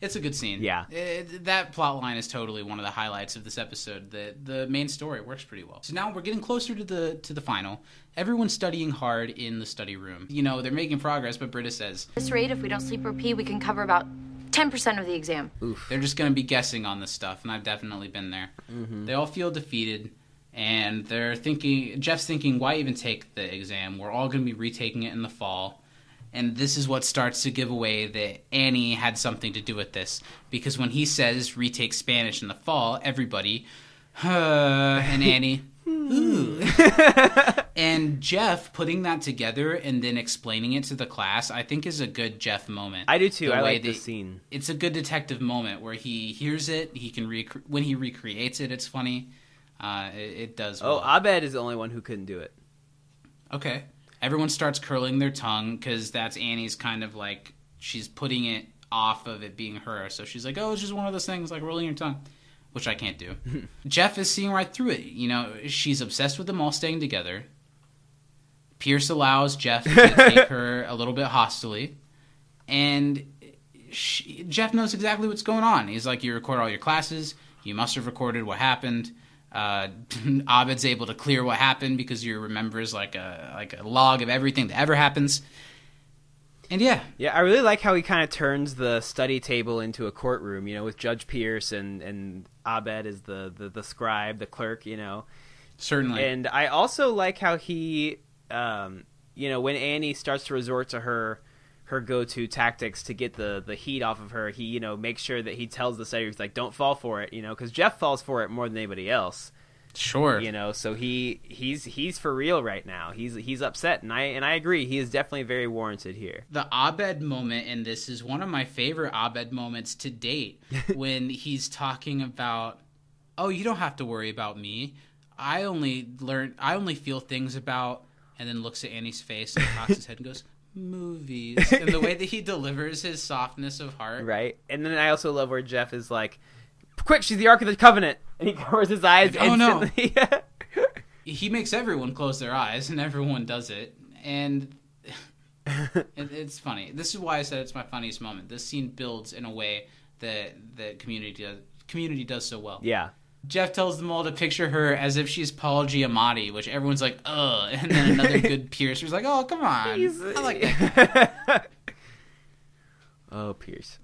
It's a good scene.
Yeah.
It- that plot line is totally one of the highlights of this episode. The the main story works pretty well. So now we're getting closer to the to the final. Everyone's studying hard in the study room. You know, they're making progress, but Britta says
this rate, if we don't sleep or pee, we can cover about 10% of the exam. Oof.
they're just going to be guessing on this stuff, and I've definitely been there. Mm-hmm. They all feel defeated, and they're thinking. Jeff's thinking, why even take the exam? We're all going to be retaking it in the fall. And this is what starts to give away that Annie had something to do with this. Because when he says retake Spanish in the fall, everybody, uh, and <laughs> Annie, ooh. <laughs> and Jeff putting that together and then explaining it to the class, I think is a good Jeff moment.
I do too.
The
I like
that-
scene.
It's a good detective moment where he hears it. He can rec- when he recreates it. It's funny. Uh, it, it does.
Oh,
well.
Abed is the only one who couldn't do it.
Okay. Everyone starts curling their tongue because that's Annie's kind of like she's putting it off of it being her. So she's like, "Oh, it's just one of those things like rolling your tongue," which I can't do. <laughs> Jeff is seeing right through it. You know, she's obsessed with them all staying together. Pierce allows Jeff to <laughs> take her a little bit hostily, and she, Jeff knows exactly what's going on. He's like, "You record all your classes. You must have recorded what happened." Uh, <laughs> Abed's able to clear what happened because you remembers like a like a log of everything that ever happens. And yeah,
Yeah, I really like how he kind of turns the study table into a courtroom, you know, with Judge Pierce and, and Abed is the, the, the scribe, the clerk, you know.
certainly.
And I also like how he, um, you know, when Annie starts to resort to her her go to tactics to get the, the heat off of her, he, you know, makes sure that he tells the study, he's like, don't fall for it, you know, because Jeff falls for it more than anybody else.
sure.
you know so he he's he's for real right now he's he's upset and i and i agree he is definitely very warranted here
the Abed moment in this is one of my favorite Abed moments to date <laughs> when he's talking about, "Oh, you don't have to worry about me. I only learn I only feel things about," and then looks at Annie's face and cocks his head and goes, "Movies." And the way that he delivers his softness of heart.
right. And then i also love where jeff is like quick she's the ark of the covenant. And he <laughs> covers his eyes
Oh, no. <laughs> he makes everyone close their eyes and everyone does it. And it, it's funny. This is why i said it's my funniest moment. This scene builds in a way that that community does community does so well.
Yeah
jeff tells them all to picture her as if she's paul giamatti which everyone's like ugh and then another <laughs> good pierce was like oh come on i like that <laughs>
oh pierce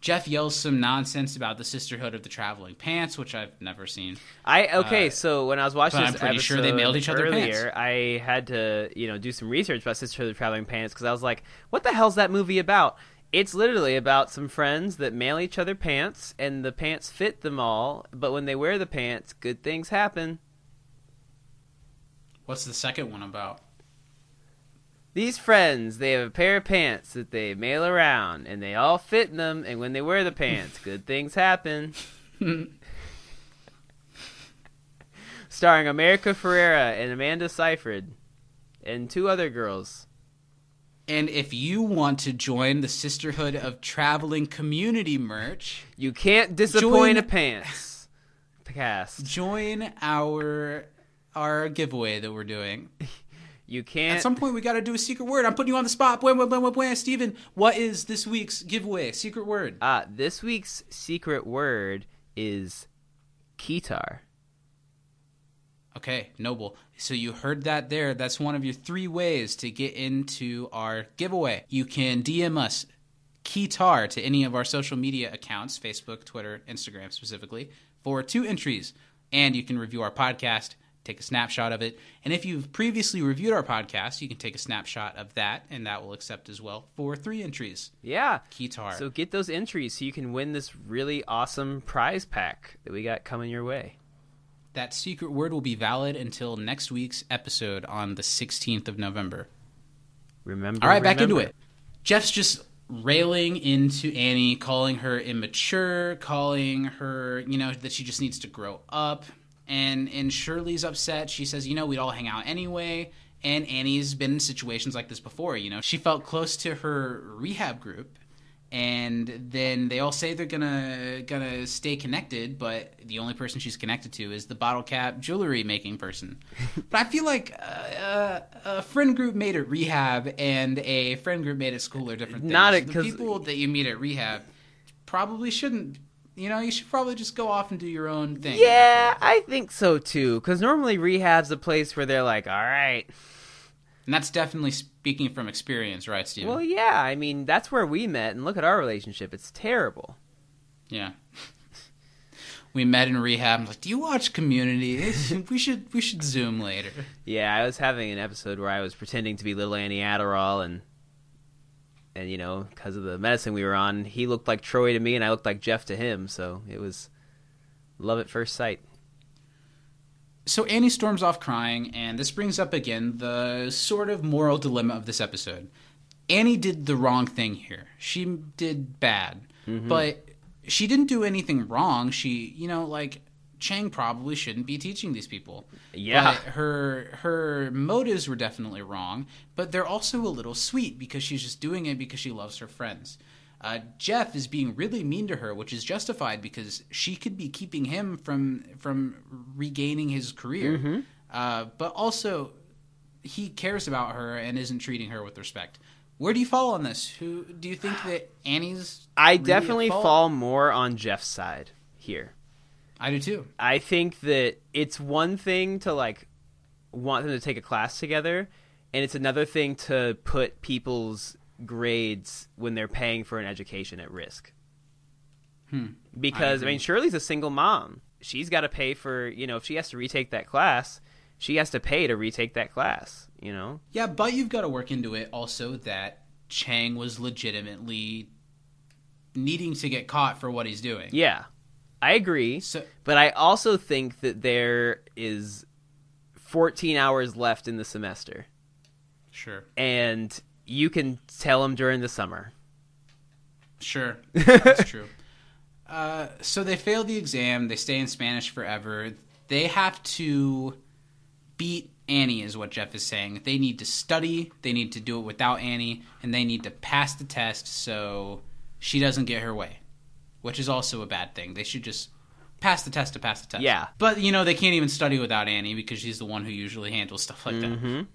jeff yells some nonsense about the sisterhood of the traveling pants which i've never seen
I okay,
Uh,
so when I was watching this
I'm pretty sure they mailed each other
earlier,
pants.
I had to you know do some research about Sisterhood of the Traveling Pants because I was like, what the hell's that movie about? It's literally about some friends that mail each other pants, and the pants fit them all. But when they wear the pants, good things happen.
what's the second one about
These friends, they have a pair of pants that they mail around, and they all fit in them. And when they wear the pants, <laughs> good things happen. <laughs> Starring America Ferrera and Amanda Seyfried, and two other girls.
And if you want to join the Sisterhood of Traveling Community merch,
You can't disappoint
Join-
a pants. Cast.
join our our giveaway that we're doing.
You can't.
At some point, we got to do a secret word. I'm putting you on the spot. Bwah, bwah, bwah, bwah, bwah. Steven, what is this week's giveaway? Secret word.
Ah, this week's secret word is keytar.
Okay, noble. So you heard that there. That's one of your three ways to get into our giveaway. You can DM us Keytar to any of our social media accounts Facebook, Twitter, Instagram specifically for two entries. And you can review our podcast, take a snapshot of it. And if you've previously reviewed our podcast, you can take a snapshot of that, and that will accept as well for three entries.
Yeah.
Keytar.
So get those entries so you can win this really awesome prize pack that we got coming your way.
That secret word will be valid until next week's episode on the 16th of November.
Remember.
All right, back into it. Jeff's just railing into Annie, calling her immature, calling her, you know, that she just needs to grow up. And and Shirley's upset. She says, you know, we'd all hang out anyway. And Annie's been in situations like this before, you know. She felt close to her rehab group. And then they all say they're gonna gonna stay connected, but the only person she's connected to is the bottle cap jewelry making person. <laughs> but I feel like uh, a friend group made at rehab and a friend group made at school are different things.
Not
the
at- 'cause-
people that you meet at rehab probably shouldn't. You know, you should probably just go off and do your own thing.
Yeah, I think so too. Because normally rehab's a place where they're like, all right.
And that's definitely speaking from experience, right, Steven?
Well, yeah, I mean, that's where we met, and look at our relationship. It's terrible.
Yeah. <laughs> We met in rehab. I'm like, "Do you watch Community? <laughs> we should we should zoom later."
Yeah, I was having an episode where I was pretending to be little Annie Adderall, and and you know, because of the medicine we were on, he looked like Troy to me, and I looked like Jeff to him. So it was love at first sight.
So Annie storms off crying, and this brings up again the sort of moral dilemma of this episode. Annie did the wrong thing here. She did bad, mm-hmm. but she didn't do anything wrong. She, you know, like Chang probably shouldn't be teaching these people.
Yeah.
But her her motives were definitely wrong, but they're also a little sweet because she's just doing it because she loves her friends. Uh, Jeff is being really mean to her, which is justified because she could be keeping him from from regaining his career. Uh, but also, he cares about her and isn't treating her with respect. Where do you fall on this? Who do you think that Annie's?
I
really
definitely fall more on Jeff's side here.
I do too.
I think that it's one thing to like want them to take a class together, and it's another thing to put people's grades when they're paying for an education at risk. Hmm. Because I, mean, Shirley's a single mom. She's got to pay for you know if she has to retake that class, she has to pay to retake that class. You know.
Yeah, but you've got to work into it also that Chang was legitimately needing to get caught for what he's doing.
Yeah, I agree.
So
But I also think that there is 14 hours left in the semester,
sure,
and you can tell them during the summer.
sure, <laughs> that's true. Uh, so they fail the exam. They stay in Spanish forever. They have to beat Annie, is what Jeff is saying. They need to study. They need to do it without Annie, and they need to pass the test so she doesn't get her way, which is also a bad thing. They should just pass the test to pass the test.
Yeah.
but you know they can't even study without Annie because she's the one who usually handles stuff like that.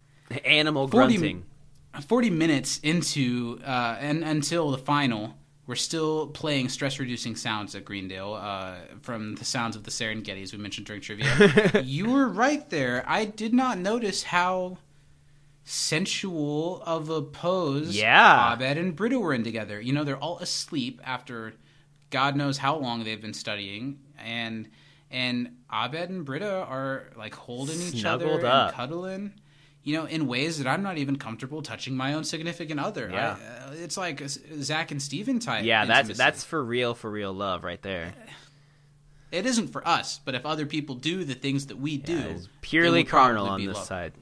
Animal
40
grunting.
40 minutes into uh, and until the final we're still playing stress reducing sounds at greendale uh, from the sounds of the serengetis we mentioned during trivia. <laughs> You were right there. I did not notice how sensual of a pose
Yeah.
abed and britta were in together. You know they're all asleep after god knows how long they've been studying and and abed and britta are like holding each other
Snuggled
and cuddling you know, in ways that I'm not even comfortable touching my own significant other.
Yeah.
I, uh, it's like Zach and Steven type.
Yeah, that's
intimacy.
that's for real, for real love right there.
it isn't for us, but if other people do the things that we do,
It's purely carnal on this
love.
side. <laughs>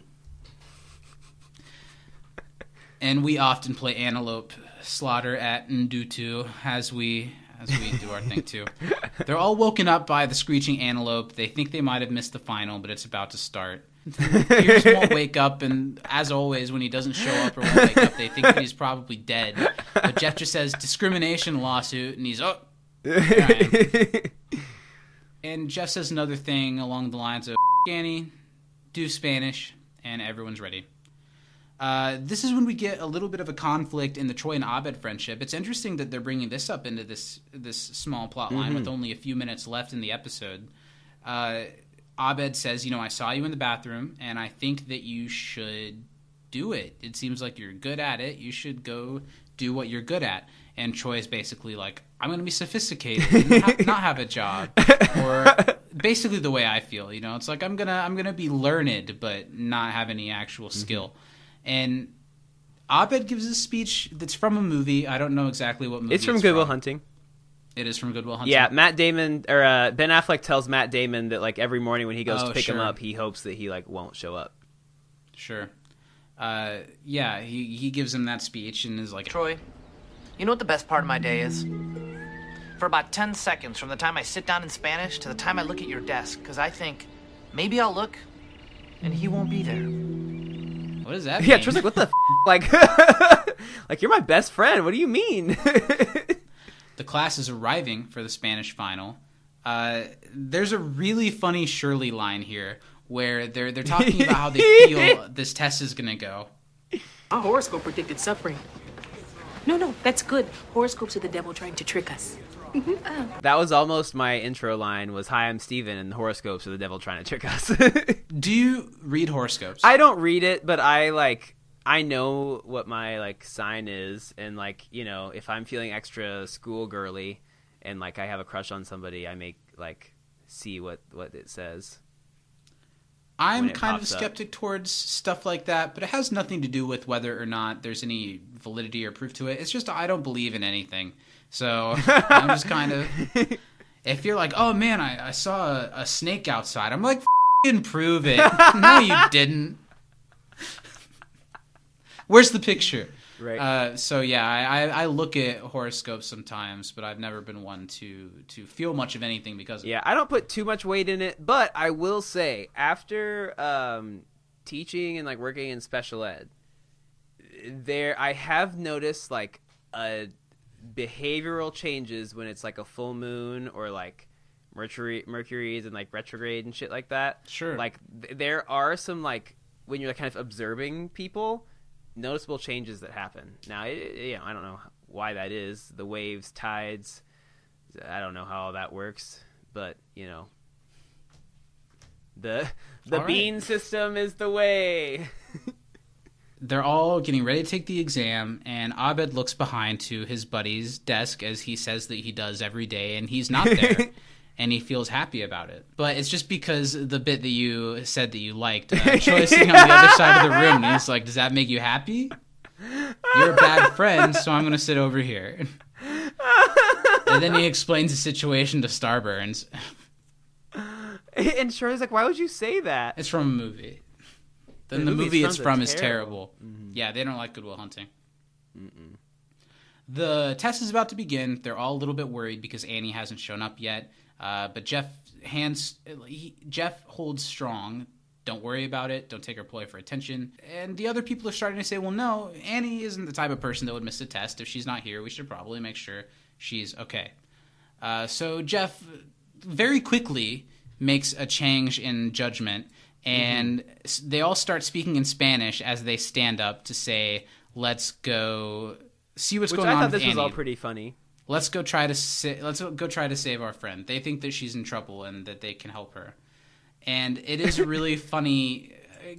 And we often play antelope slaughter at Ndutu as we as we do our thing too. <laughs> They're all woken up by the screeching antelope. They think they might have missed the final, but it's about to start. <laughs> Pierce won't wake up, and as always, when he doesn't show up or won't wake up, they think that he's probably dead. But Jeff just says discrimination lawsuit, and he's oh. <laughs> And Jeff says another thing along the lines of Annie, do Spanish, and everyone's ready. Uh, this is when we get a little bit of a conflict in the Troy and Abed friendship. It's interesting that they're bringing this up into this this small plot line with only a few minutes left in the episode. Uh, Abed says, "You know, I saw you in the bathroom, and I think that you should do it. It seems like you're good at it. You should go do what you're good at." And Troy is basically like, "I'm going to be sophisticated, and ha- <laughs> not have a job," or basically the way I feel. You know, it's like I'm gonna I'm gonna be learned, but not have any actual mm-hmm. skill. And Abed gives a speech that's from a movie. I don't know exactly what movie.
It's from Good Will Hunting.
It is from Good Will Hunting.
Yeah, Matt Damon or uh, Ben Affleck tells Matt Damon that like every morning when he goes
Oh,
to pick him up, he hopes that he like won't show up.
sure. Uh, yeah, he he gives him that speech and is like,
Troy, you know what the best part of my day is? For about 10 seconds, from the time I sit down in Spanish to the time I look at your desk, because I think maybe I'll look and he won't be there.
What is does that?"
Yeah,
mean?
Troy's like, what the <laughs> f-? like, <laughs> like you're my best friend. What do you mean? <laughs>
the class is arriving for the Spanish final. Uh, there's a really funny Shirley line here where they're they're talking about how they <laughs> feel this test is gonna go.
Our horoscope predicted suffering. No, no, that's good. Horoscopes are the devil trying to trick us.
that was almost my intro line. Was "Hi, I'm Steven, and the horoscopes are the devil trying to trick us." <laughs>
Do you read horoscopes?
I don't read it, but I like I know what my like sign is, and like you know, if I'm feeling extra school girly, and like I have a crush on somebody, I make like see what what it says.
I'm kind of a
pops up.
skeptic towards stuff like that, but it has nothing to do with whether or not there's any validity or proof to it. It's just I don't believe in anything. So I'm just kind of. <laughs> If you're like, oh man, I, I saw a, a snake outside, I'm like, F- didn't prove it. <laughs> no, you didn't. Where's the picture?
Right.
Uh, so yeah, I, I, I look at horoscopes sometimes, but I've never been one to to feel much of anything because of
Yeah, I don't put too much weight in it, but I will say after um, teaching and like working in special ed, there I have noticed like a behavioral changes when it's like a full moon or like Mercury Mercury's and like retrograde and shit like that.
Sure.
Like th- there are some like when you're kind of observing people, noticeable changes that happen. Now, it, you know, I don't know why that is. The waves, tides. I don't know how all that works, but you know, the the
All right.
bean system is the way. <laughs>
they're all getting ready to take the exam, and Abed looks behind to his buddy's desk as he says that he does every day, and he's not there. <laughs> And he feels happy about it, but it's just because the bit that you said that you liked. Uh, <laughs> sitting on the other side of the room, and he's like, "Does that make you happy? You're a bad friend, so I'm going to sit over here." <laughs> and then he explains the situation to Starburns.
and Shirley's like, "Why would you say that?"
It's from a movie. Then
The
the,
movie it's from is terrible.
terrible. Yeah, they don't like Good Will Hunting. The test is about to begin. They're all a little bit worried because Annie hasn't shown up yet. Uh, but Jeff hands he, Jeff holds strong. Don't worry about it. Don't take her ploy for attention. And the other people are starting to say, "Well, no, Annie isn't the type of person that would miss a test. If she's not here, we should probably make sure she's okay." Uh, so Jeff very quickly makes a change in judgment, and s they all start speaking in Spanish as they stand up to say, "Let's go see what's
Which
going
I
on."
I
thought
this was all pretty funny.
Let's go try to sa- let's go try to save our friend. They think that she's in trouble and that they can help her. And it is a <laughs> really funny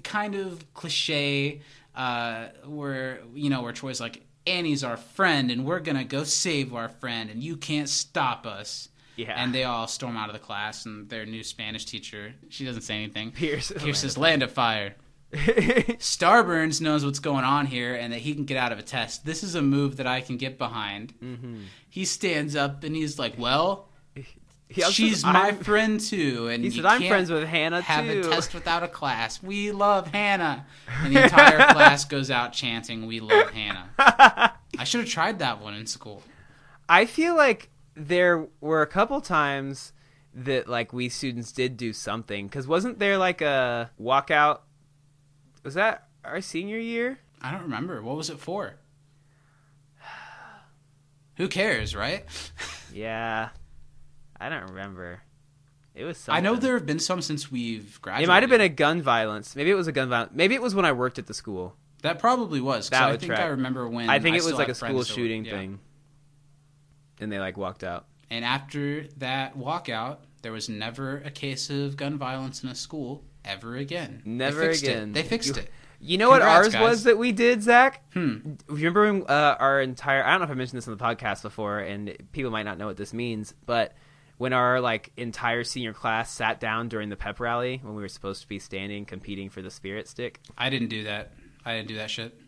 kind of cliche uh, where you know where Troy's like Annie's our friend and we're going to go save our friend and you can't stop us.
Yeah.
And they all storm out of the class and their new Spanish teacher, she doesn't say anything.
Pierce-
Pierce says land of fire. <laughs> Starburns knows what's going on here and that he can get out of a test. This is a move that I can get behind.
Mm-hmm.
He stands up and he's like, "Well, she's
says,
my friend too." And
He said, "I'm friends with Hannah,
Have
too."
a test without a class. We love Hannah." And the entire <laughs> class goes out chanting, "We love Hannah." <laughs> I should have tried that one in school.
I feel like there were a couple times that like we students did do something because wasn't there like a walkout? Was that our senior year?
I don't remember what was it for. Who cares, right? <laughs>
Yeah, I don't remember. It was.
I know there have been some since we've graduated.
It might have been a gun violence. Maybe it was a gun violence. Maybe it was when I worked at the school.
that probably was.
That
I
would
think
track.
I remember when
I think it was like a school
friends that were-
shooting
yeah.
thing, and they like walked out.
And after that walkout, there was never a case of gun violence in a school ever again. They
Never
it.
again.
They fixed
You-
it.
You know what ours
guys.
was that we did, Zach?
Hmm.
Remember when uh, our entire I don't know if I mentioned this on the podcast before, and people might not know what this means, but when our like entire senior class sat down during the pep rally when we were supposed to be standing competing for the spirit stick,
I didn't do that. I didn't do that shit.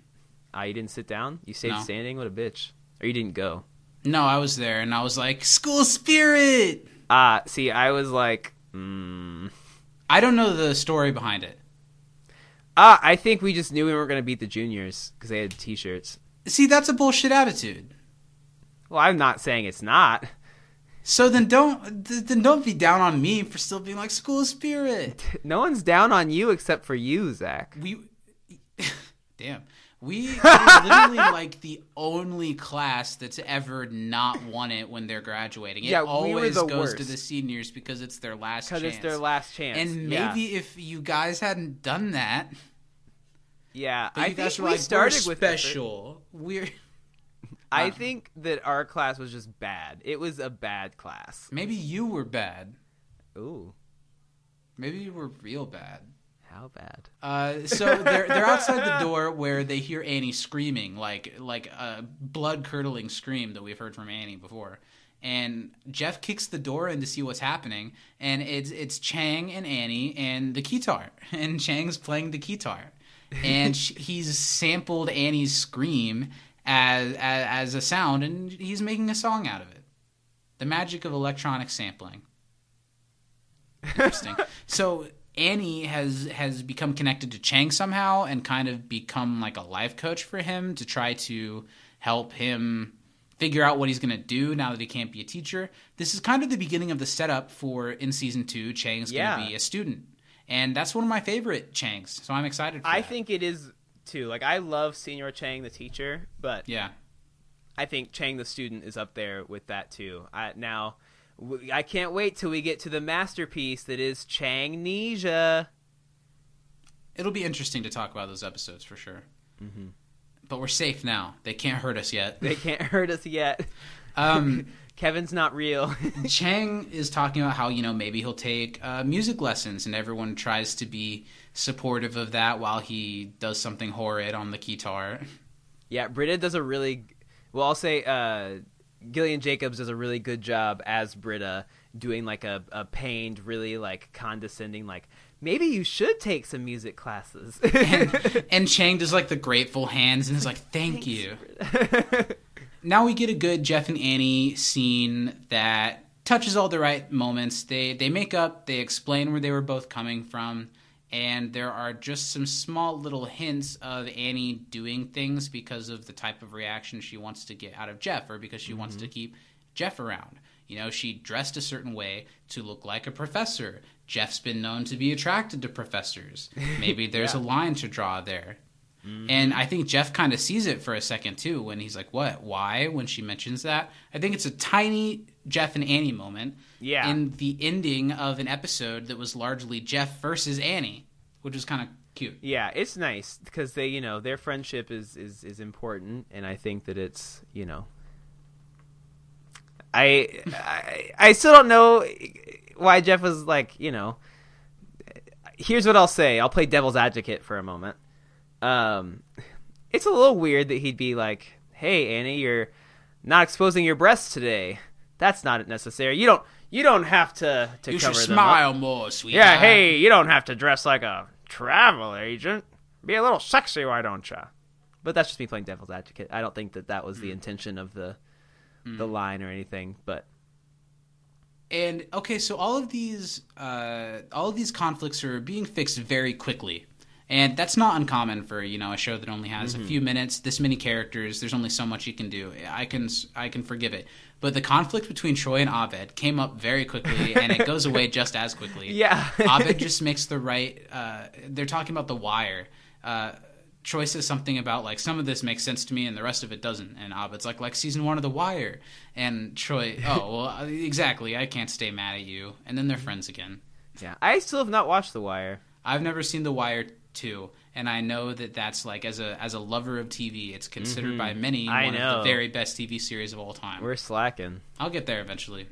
uh, you didn't sit down. You stayed
No.
standing. What a bitch! Or you didn't go.
No, I was there and I was like, school spirit.
Ah, see, I was like, mm.
I don't know the story behind it.
ah, I think we just knew we weren't going to beat the juniors because they had T-shirts.
See, that's a bullshit attitude.
Well, I'm not saying it's not.
So then don't then don't be down on me for still being like school spirit. <laughs>
No one's down on you except for you, Zach.
We <laughs> damn. We are literally <laughs> like the only class that's ever not won it when they're graduating. It
Yeah, we were
always
the
goes to the seniors because it's their last
Because
chance.
it's their last chance.
And
Yeah.
maybe if you guys hadn't done that,
Yeah, I think we
like,
started with effort.
special. We're <laughs>
I think that our class was just bad. It was a bad class.
maybe you were bad.
Ooh,
Maybe you were real bad.
How bad?
Uh, so they're they're outside the door where they hear Annie screaming like like a blood curdling scream that we've heard from Annie before. And Jeff kicks the door in to see what's happening, and it's it's Chang and Annie and the guitar, <laughs> and Chang's playing the guitar, and sh <laughs> he's sampled Annie's scream as, as as a sound, and he's making a song out of it. The magic of electronic sampling. <laughs> Interesting. so Annie has has become connected to Chang somehow and kind of become like a life coach for him to try to help him figure out what he's going to do now that he can't be a teacher. This is kind of the beginning of the setup for in season 2 Chang's
Yeah.
going to be a student. And that's one of my favorite Changs. So I'm excited for
I
that.
think it is too. Like I love Señor Chang the teacher, but
Yeah.
I think Chang the student is up there with that too. I, now, I can't wait till we get to the masterpiece that is Changnesia.
It'll be interesting to talk about those episodes for sure. But we're safe now. They can't hurt us yet.
They can't <laughs> hurt us yet.
Um, <laughs>
Kevin's not real. <laughs>
Chang is talking about how you know maybe he'll take uh, music lessons, and everyone tries to be supportive of that while he does something horrid on the guitar.
yeah, Britta does a really well. I'll say uh, Gillian Jacobs does a really good job as Britta, doing like a, a pained, really like condescending, like maybe you should take some music classes. <laughs>
and, <laughs> and Chang does like the grateful hands and is like, "Thank you." <laughs> now we get a good Jeff and Annie scene that touches all the right moments. They they make up, they explain where they were both coming from, and there are just some small little hints of Annie doing things because of the type of reaction she wants to get out of Jeff, or because she wants to mm-hmm. keep Jeff around. You know, she dressed a certain way to look like a professor. Jeff's been known to be attracted to professors. <laughs> Maybe there's a line to draw there. Mm-hmm. And I think Jeff kind of sees it for a second too when he's like, "What? Why?" When she mentions that, I think it's a tiny Jeff and Annie moment.
Yeah.
In the ending of an episode that was largely Jeff versus Annie, which was kind of cute.
yeah, it's nice because they, you know, their friendship is is is important, and I think that it's, you know, I I, I still don't know why Jeff was like, you know. Here's what I'll say. I'll play devil's advocate for a moment. Um, <laughs> it's a little weird that he'd be like, "Hey, Annie, you're not exposing your breasts today. That's not necessary. You don't you don't have to to
You
cover
should
them up."
smile more, sweetheart.
Yeah, hey, you don't have to dress like a travel agent. Be a little sexy, why don't you? But that's just me playing devil's advocate. I don't think that that was the intention of the the line or anything. But
And okay, so all of these uh, all of these conflicts are being fixed very quickly, and that's not uncommon for you know a show that only has a few minutes, this many characters. There's only so much you can do. I can I can forgive it, but the conflict between Troy and Abed came up very quickly, <laughs> and it goes away just as quickly.
Yeah.
Abed <laughs> just makes the right. Uh, they're talking about the wire. Uh, Troy says something about like some of this makes sense to me and the rest of it doesn't, and Abed's like like season one of The Wire, and Troy, oh <laughs> well, uh, exactly, I can't stay mad at you, and then they're friends again.
yeah, I still have not watched The Wire.
I've never seen The Wire two, and I know that that's like as a as a lover of TV, it's considered by many
Mm-hmm. I
one of
know.
the very best TV series of all time.
We're slacking.
I'll get there eventually.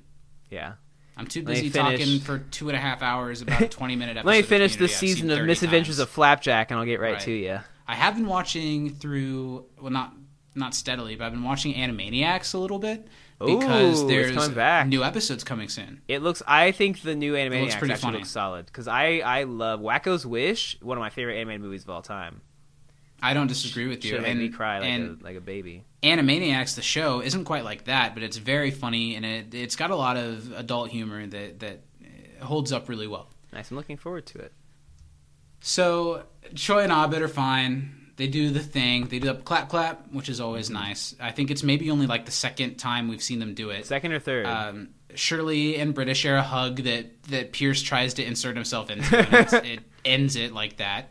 Yeah.
I'm too busy talking for two and a half hours about a <laughs> 20 minute episode.
Let me finish this
Community I've seen
season of Misadventures
times.
of Flapjack, and I'll get right,
Right.
to you.
I have been watching through well not not steadily, but I've been watching Animaniacs a little bit because
Ooh,
there's
coming back.
new episodes coming soon.
It looks. I think the new
pretty
actually
funny.
looks solid because I I love Wakko's Wish, one of my favorite animated movies of all time.
I don't disagree with you.
Should make
and
me cry like a like a baby.
Animaniacs, the show, isn't quite like that, but it's very funny and it it's got a lot of adult humor that that holds up really well.
Nice. I'm looking forward to it.
So Troy and ah Abed are fine. They do the thing. They do the clap clap, which is
Mm-hmm.
always nice. I think it's maybe only like the second time we've seen them do it.
Second or third?
Um, Shirley and Britta share a hug that that Pierce tries to insert himself into. And <laughs> it ends it like that.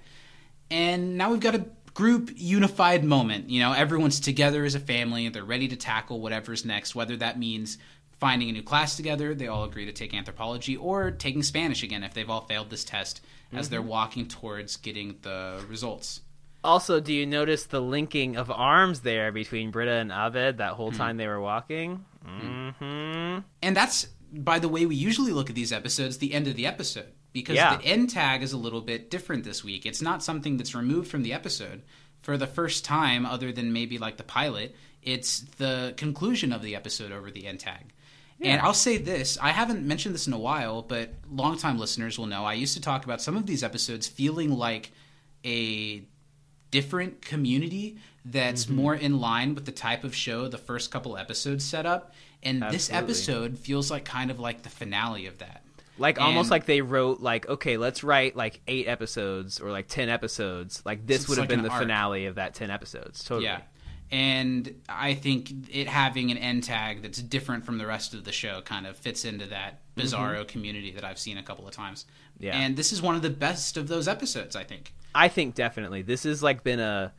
And now we've got a group unified moment. You know, everyone's together as a family. They're ready to tackle whatever's next, whether that means finding a new class together. They all agree to take anthropology or taking Spanish again if they've all failed this test as they're walking towards getting the results.
Also, do you notice the linking of arms there between Britta and Abed that
Hmm.
whole time they were walking? Mm-hmm.
And that's, by the way, we usually look at these episodes, the end of the episode. Because
Yeah.
the end tag is a little bit different this week. It's not something that's removed from the episode. For the first time, other than maybe like the pilot, it's the conclusion of the episode over the end tag. And I'll say this I haven't mentioned this in a while, but longtime listeners will know I used to talk about some of these episodes feeling like a different community that's
Mm-hmm.
more in line with the type of show the first couple episodes set up. And this episode feels like kind of like the finale of that.
Like almost like they wrote like okay, let's write like eight episodes or like ten episodes. Like this would have
like
been the
arc.
finale of that ten episodes. Totally.
Yeah. And I think it having an end tag that's different from the rest of the show kind of fits into that bizarro community that I've seen a couple of times.
Mm-hmm. Yeah.
And this is one of the best of those episodes, I think.
I think definitely this has like been a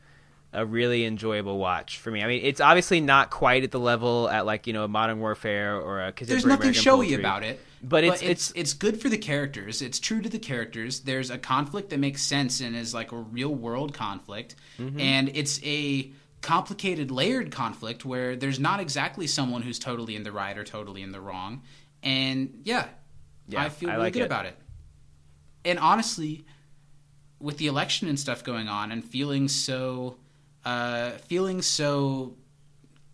a really enjoyable watch for me. I mean, it's obviously not quite at the level at like you know Modern Warfare or a
There's nothing
American
showy
Poultry.
about it.
But it's-
it's
it's-
it's good for the characters. It's true to the characters. There's a conflict that makes sense and is like a real world conflict,
Mm-hmm.
and it's a complicated, layered conflict where there's not exactly someone who's totally in the right or totally in the wrong. And yeah,
Yeah,
I feel
I
really
like
good
it.
about it. And honestly, with the election and stuff going on, and feeling so, uh, feeling so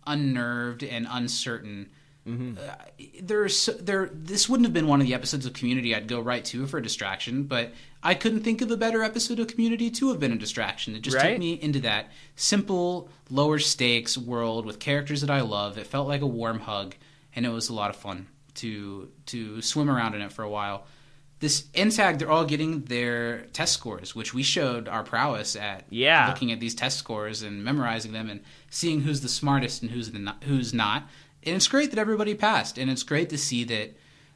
unnerved and uncertain.
Mm-hmm.
Uh, there's so, there. This wouldn't have been one of the episodes of Community I'd go right to for a distraction, but I couldn't think of a better episode of Community to have been a distraction. It just
Right?
took me into that simple, lower stakes world with characters that I love. It felt like a warm hug, and it was a lot of fun to to swim around in it for a while. This end tag, they're all getting their test scores, which we showed our prowess at.
Yeah.
looking at these test scores and memorizing them and seeing who's the smartest and who's the not, who's not. And it's great that everybody passed, and it's great to see that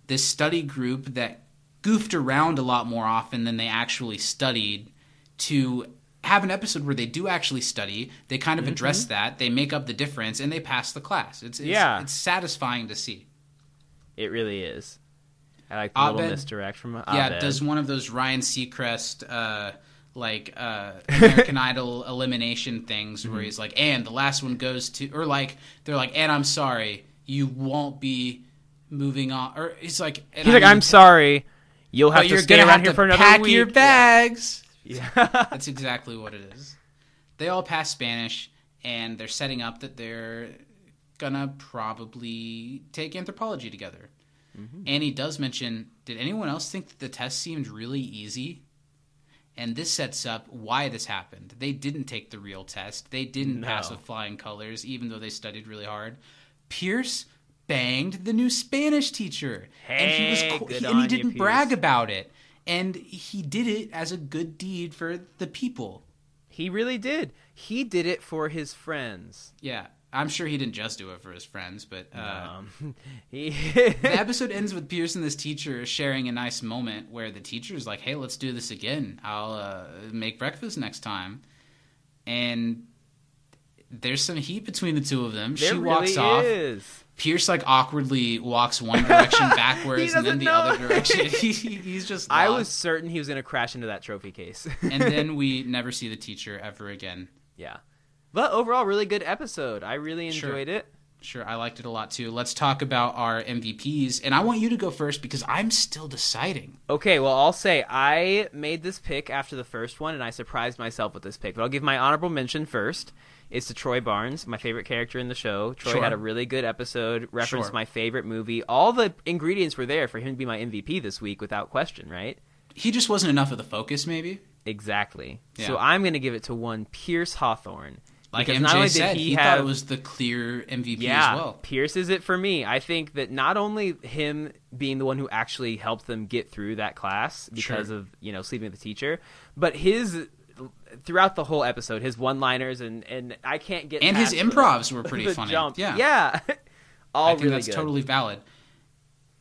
this study group that goofed around a lot more often than they actually studied to have an episode where they do actually study. They kind of mm-hmm. address that, they make up the difference, and they pass the class. It's, it's
Yeah.
it's satisfying to see.
It really is. I like the little misdirect from Abed.
Yeah, does one of those Ryan Seacrest uh, like uh, American <laughs> Idol elimination things
Mm-hmm.
where he's like, and the last one goes to, or like they're like, and I'm sorry, you won't be moving on, or he's like,
He's like, I'm sorry, you'll have to stay around here for another
pack
week.
your bags.
Yeah. <laughs>
That's exactly what it is. They all pass Spanish, and they're setting up that they're gonna probably take anthropology together.
Mm-hmm.
Annie does mention, did anyone else think that the test seemed really easy? And this sets up why this happened. They didn't take the real test. They didn't pass
No.
with flying colors, even though they studied really hard. Pierce banged the new Spanish teacher, and he was co- he, and he didn't
Pierce.
brag about it. And he did it as a good deed for the people.
He really did. He did it for his friends.
Yeah, I'm sure he didn't just do it for his friends, but uh, <laughs>
he
the <laughs> episode ends with Pierce and this teacher sharing a nice moment where the teacher is like, "Hey, let's do this again. I'll uh, make breakfast next time." And there's some heat between the two of them.
there
she walks
really
off.
is.
Pierce like awkwardly walks one <laughs> direction backwards and then the
know.
other direction. he, he's just
I was certain he was going to crash into that trophy case.
and then we never see the teacher ever again.
yeah. But overall, really good episode. I really
Sure.
enjoyed it.
Sure, I liked it a lot too. Let's talk about our MVPs, and I want you to go first because I'm still deciding.
Okay, well, I'll say I made this pick after the first one, and I surprised myself with this pick. But I'll give my honorable mention first. It's to Troy Barnes, my favorite character in the show. Troy
Sure.
had a really good episode, referenced
Sure.
my favorite movie. All the ingredients were there for him to be my MVP this week, without question, right?
He just wasn't enough of the focus, maybe.
Exactly.
Yeah.
So I'm going to give it to one Pierce Hawthorne.
Like
Because
MJ
not only did
said,
he
he, thought it was the clear MVP
yeah,
as well.
Pierce is it for me. I think that not only him being the one who actually helped them get through that class because
Sure.
of you know sleeping with the teacher, but his throughout the whole episode, his one-liners and and I can't get
And his
past the-
improvs were <laughs> pretty funny.
Jump.
Yeah.
yeah, <laughs> all
I think
really
that's
good.
totally valid.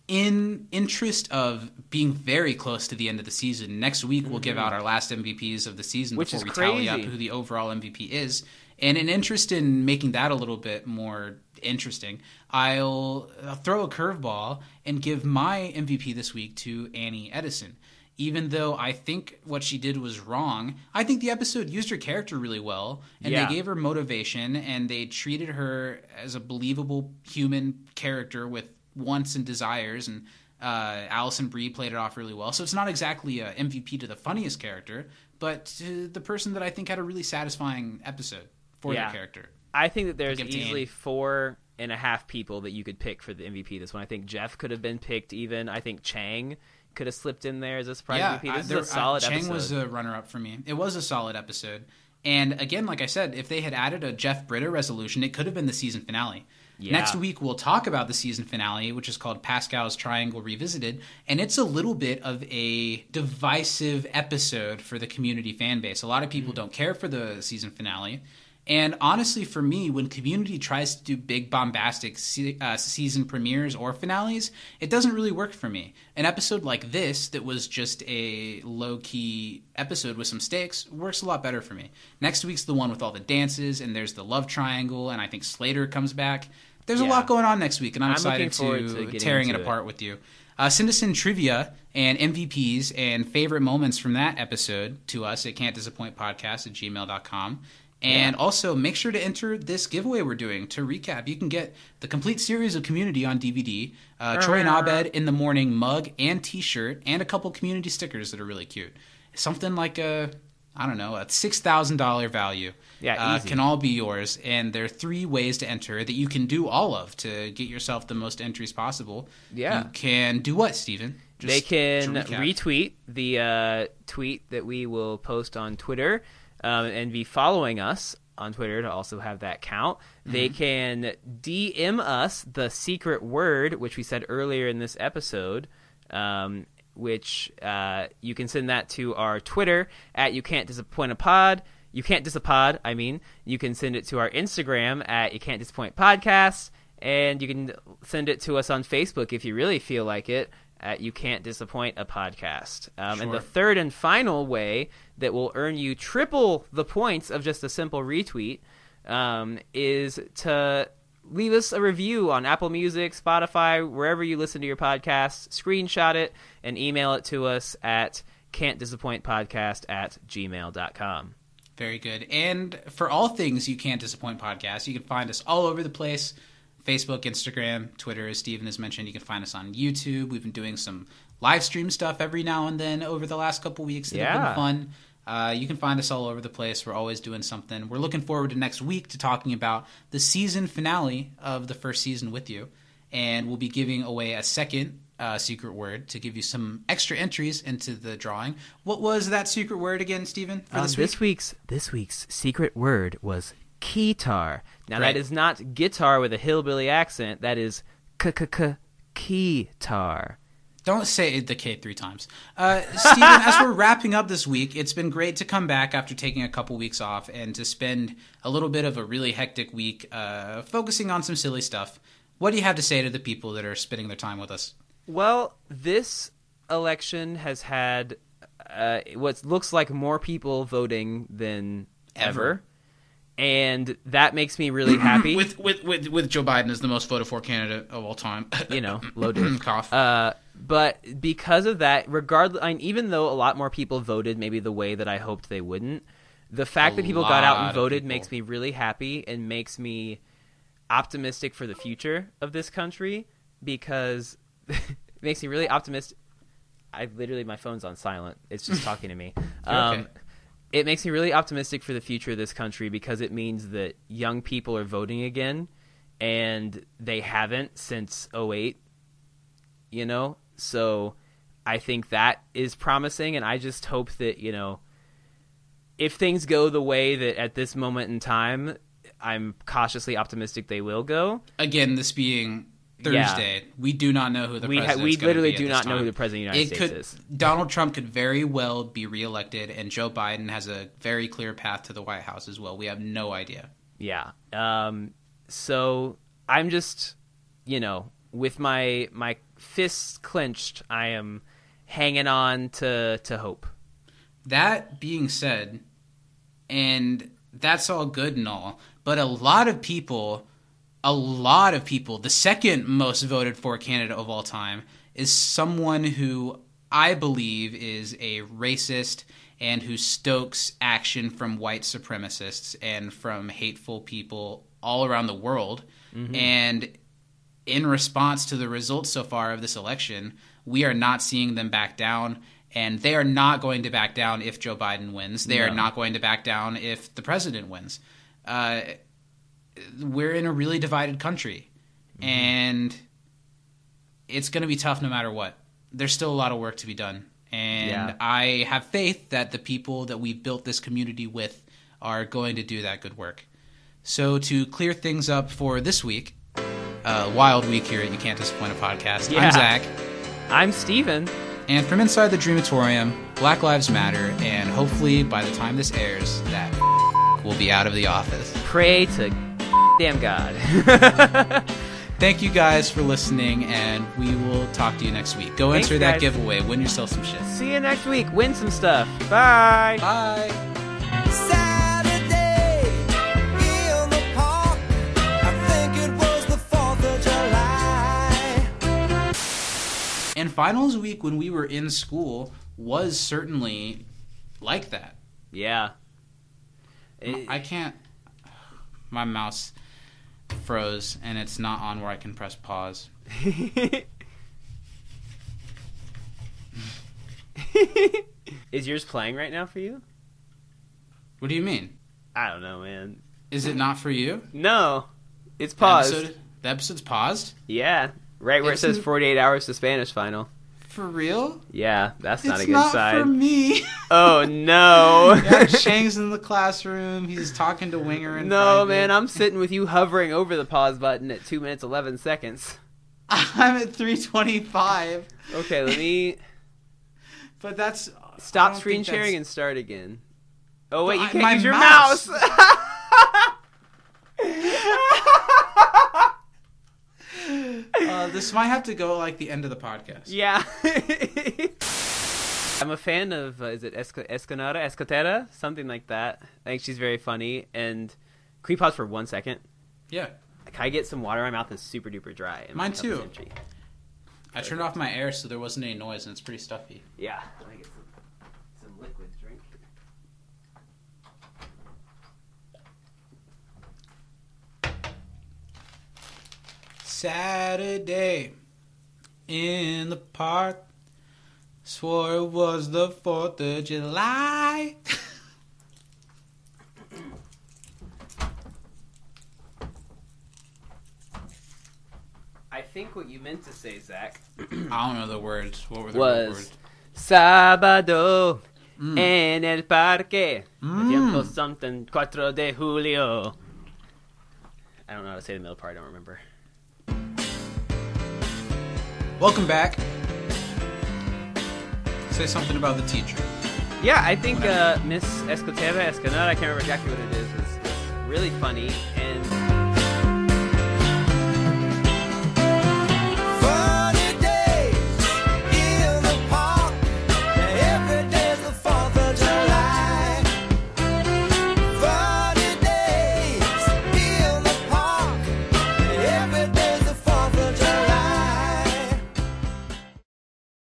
In interest of being very close to the end of the season, next week we'll give out our last MVPs of the season
Mm-hmm. Which
before
is
we tally up
crazy.
who the overall MVP is. And in interest in making that a little bit more interesting, I'll uh, throw a curveball and give my MVP this week to Annie Edison. Even though I think what she did was wrong, I think the episode used her character really well, and
Yeah.
they gave her motivation, and they treated her as a believable human character with wants and desires. And uh, Alison Brie played it off really well. So it's not exactly a MVP to the funniest character, but to the person that I think had a really satisfying episode for
Yeah.
character.
I think that there's easily four and a half people that you could pick for the MVP this one. I think Jeff could have been picked. Even I think Chang could have slipped in there as a surprise
yeah,
MVP.
I-
This
there-
is a solid
Chang
episode.
was a runner-up for me. It was a solid episode, and again, like I said, if they had added a Jeff Britta resolution, it could have been the season finale.
Yeah.
Next week, we'll talk about the season finale, which is called Pascal's Triangle Revisited. And it's a little bit of a divisive episode for the community fan base. A lot of people mm. don't care for the season finale. And honestly, for me, when Community tries to do big bombastic se- uh, season premieres or finales, it doesn't really work for me. An episode like this, that was just a low key episode with some stakes, works a lot better for me. Next week's the one with all the dances, and there's the love triangle, and I think Slater comes back. There's a lot going on next week, and I'm,
I'm
excited to,
to
tearing it
it.
apart with you. Uh, send us in trivia and MVPs and favorite moments from that episode to us at can't disappoint podcast at gmail.com. And also make sure to enter this giveaway we're doing. To recap, you can get the complete series of Community on DVD, uh, Troy and Abed in the morning mug and T-shirt, and a couple community stickers that are really cute. Something like a, I don't know, a six thousand dollar value.
Yeah,
uh, can all be yours. And there are three ways to enter that you can do all of to get yourself the most entries possible.
Yeah.
you can do what, Steven?
they can retweet the uh, tweet that we will post on Twitter um, and be following us on Twitter to also have that count. They can DM us the secret word, which we said earlier in this episode. Um, which uh, you can send that to our Twitter at you can't disappoint a pod. You can't Disappoint, I mean, you can send it to our Instagram at you can't disappoint podcast, and you can send it to us on Facebook if you really feel like it at you can't disappoint a podcast. Um, And the third and final way that will earn you triple the points of just a simple retweet um, is to leave us a review on Apple Music, Spotify, wherever you listen to your podcast, Screenshot it and email it to us at can't disappoint podcast at gmail.com.
Very good. And for all things You Can't Disappoint podcast, you can find us all over the place Facebook, Instagram, Twitter, as Steven has mentioned. You can find us on YouTube. We've been doing some live stream stuff every now and then over the last couple weeks that have
Yeah.
been fun. Uh, you can find us all over the place. We're always doing something. We're looking forward to next week to talking about the season finale of the first season with you. And we'll be giving away a second uh, secret word to give you some extra entries into the drawing. What was that secret word again, Steven, for
Um,
this
this, week's this week's secret word was keytar. Now
Right.
that is not guitar with a hillbilly accent. That is k k k keytar.
Don't say the K three times. Uh, Steven, as we're wrapping up this week, it's been great to come back after taking a couple weeks off and to spend a little bit of a really hectic week uh, focusing on some silly stuff. What do you have to say to the people that are spending their time with us?
Well, this election has had uh, what looks like more people voting than ever,
Ever.
And that makes me really <clears throat> happy.
With, with with with Joe Biden as the most voted for candidate of all time. <laughs>
you know, <clears throat> low
cough.
Uh, but because of that, regardless, I mean, even though a lot more people voted maybe the way that I hoped they wouldn't, the fact
A
that people got out and voted makes me really happy and makes me optimistic for the future of this country because <laughs> it makes me really optimistic. I literally my phone's on silent. It's just talking to me. <laughs> Um,
okay.
It makes me really optimistic for the future of this country because it means that young people are voting again, and they haven't since 08 you know? So i think that is promising and i just hope that you know if things go the way that at this moment in time i'm cautiously optimistic they will go.
Again, this being
Yeah.
Thursday, we do not know who the
we ha-
president.
we
gonna
literally do not know who the president of the
it
united states
could
is
Donald Trump could very well be reelected, and Joe Biden has a very clear path to the White House as well. We have no idea.
yeah um so i'm just you know with my my fists clenched i am hanging on to to hope
That being said, and that's all good and all, but a lot of people, a lot of people, the second most voted for candidate of all time is someone who I believe is a racist and who stokes action from white supremacists and from hateful people all around the world. And in response to the results so far of this election, we are not seeing them back down, and they are not going to back down if Joe Biden wins. They are not going to back down if the president wins. Uh, we're in a really divided country, and it's going to be tough no matter what. There's still a lot of work to be done, and
Yeah.
I have faith that the people that we've built this community with are going to do that good work. So to clear things up for this week, uh, wild week here at You Can't Disappoint a Podcast.
Yeah.
I'm Zach.
I'm Steven.
And from inside the Dreamatorium, Black Lives Matter, and hopefully by the time this airs, that will be out of the office.
Pray to damn God. <laughs>
Thank you guys for listening, and we will talk to you next week. Go
Thanks,
enter that
guys.
giveaway. Win yourself some shit.
See you next week. Win some stuff. Bye.
Bye.
Saturday in the park. I think it was the 4th of July.
And finals week when we were in school was certainly like that.
Yeah. It-
I can't. My mouse froze, and it's not on where I can press pause. <laughs>
Is yours playing right now for you?
What do you mean?
I don't know, man.
Is it not for you?
No. It's
The
paused.
episode- the episode's paused?
Yeah. Right where it says 48 hours to Spanish final.
For real?
Yeah, that's not
it's
a good
not
sign.
for me. <laughs>
Oh no. <laughs>
yeah, Chang's in the classroom. He's talking to Winger and
no, man, I'm sitting with you hovering over the pause button at 2 minutes 11 seconds. <laughs>
I'm at 325.
Okay, let me
But that's
stop screen sharing and start again. Oh wait, you can't
my
use your
mouse.
mouse.
Uh, this might have to go like the end of the podcast.
yeah. <laughs> I'm a fan of uh, is it Esca- Escanara, Escotera, something like that. I think she's very funny. And can we pause for one second?
Yeah.
Can I get some water? My mouth is super duper dry.
Mine too. I turned off my air so there wasn't any noise, and it's pretty stuffy.
Yeah. Let me get some, some liquid drink.
Saturday in the park. Swore it was the 4th of July.
I think what you meant to say, Zach, <clears throat>
I don't know the words. What were the
was
words?
Sábado
Mm.
en el parque. Tiempo something 4 de julio. I don't know how to say the middle part. I don't remember.
Welcome back. Say something about the teacher.
Yeah, I think uh, Miss Escotera Escanada, I can't remember exactly what it is, was, was really funny. And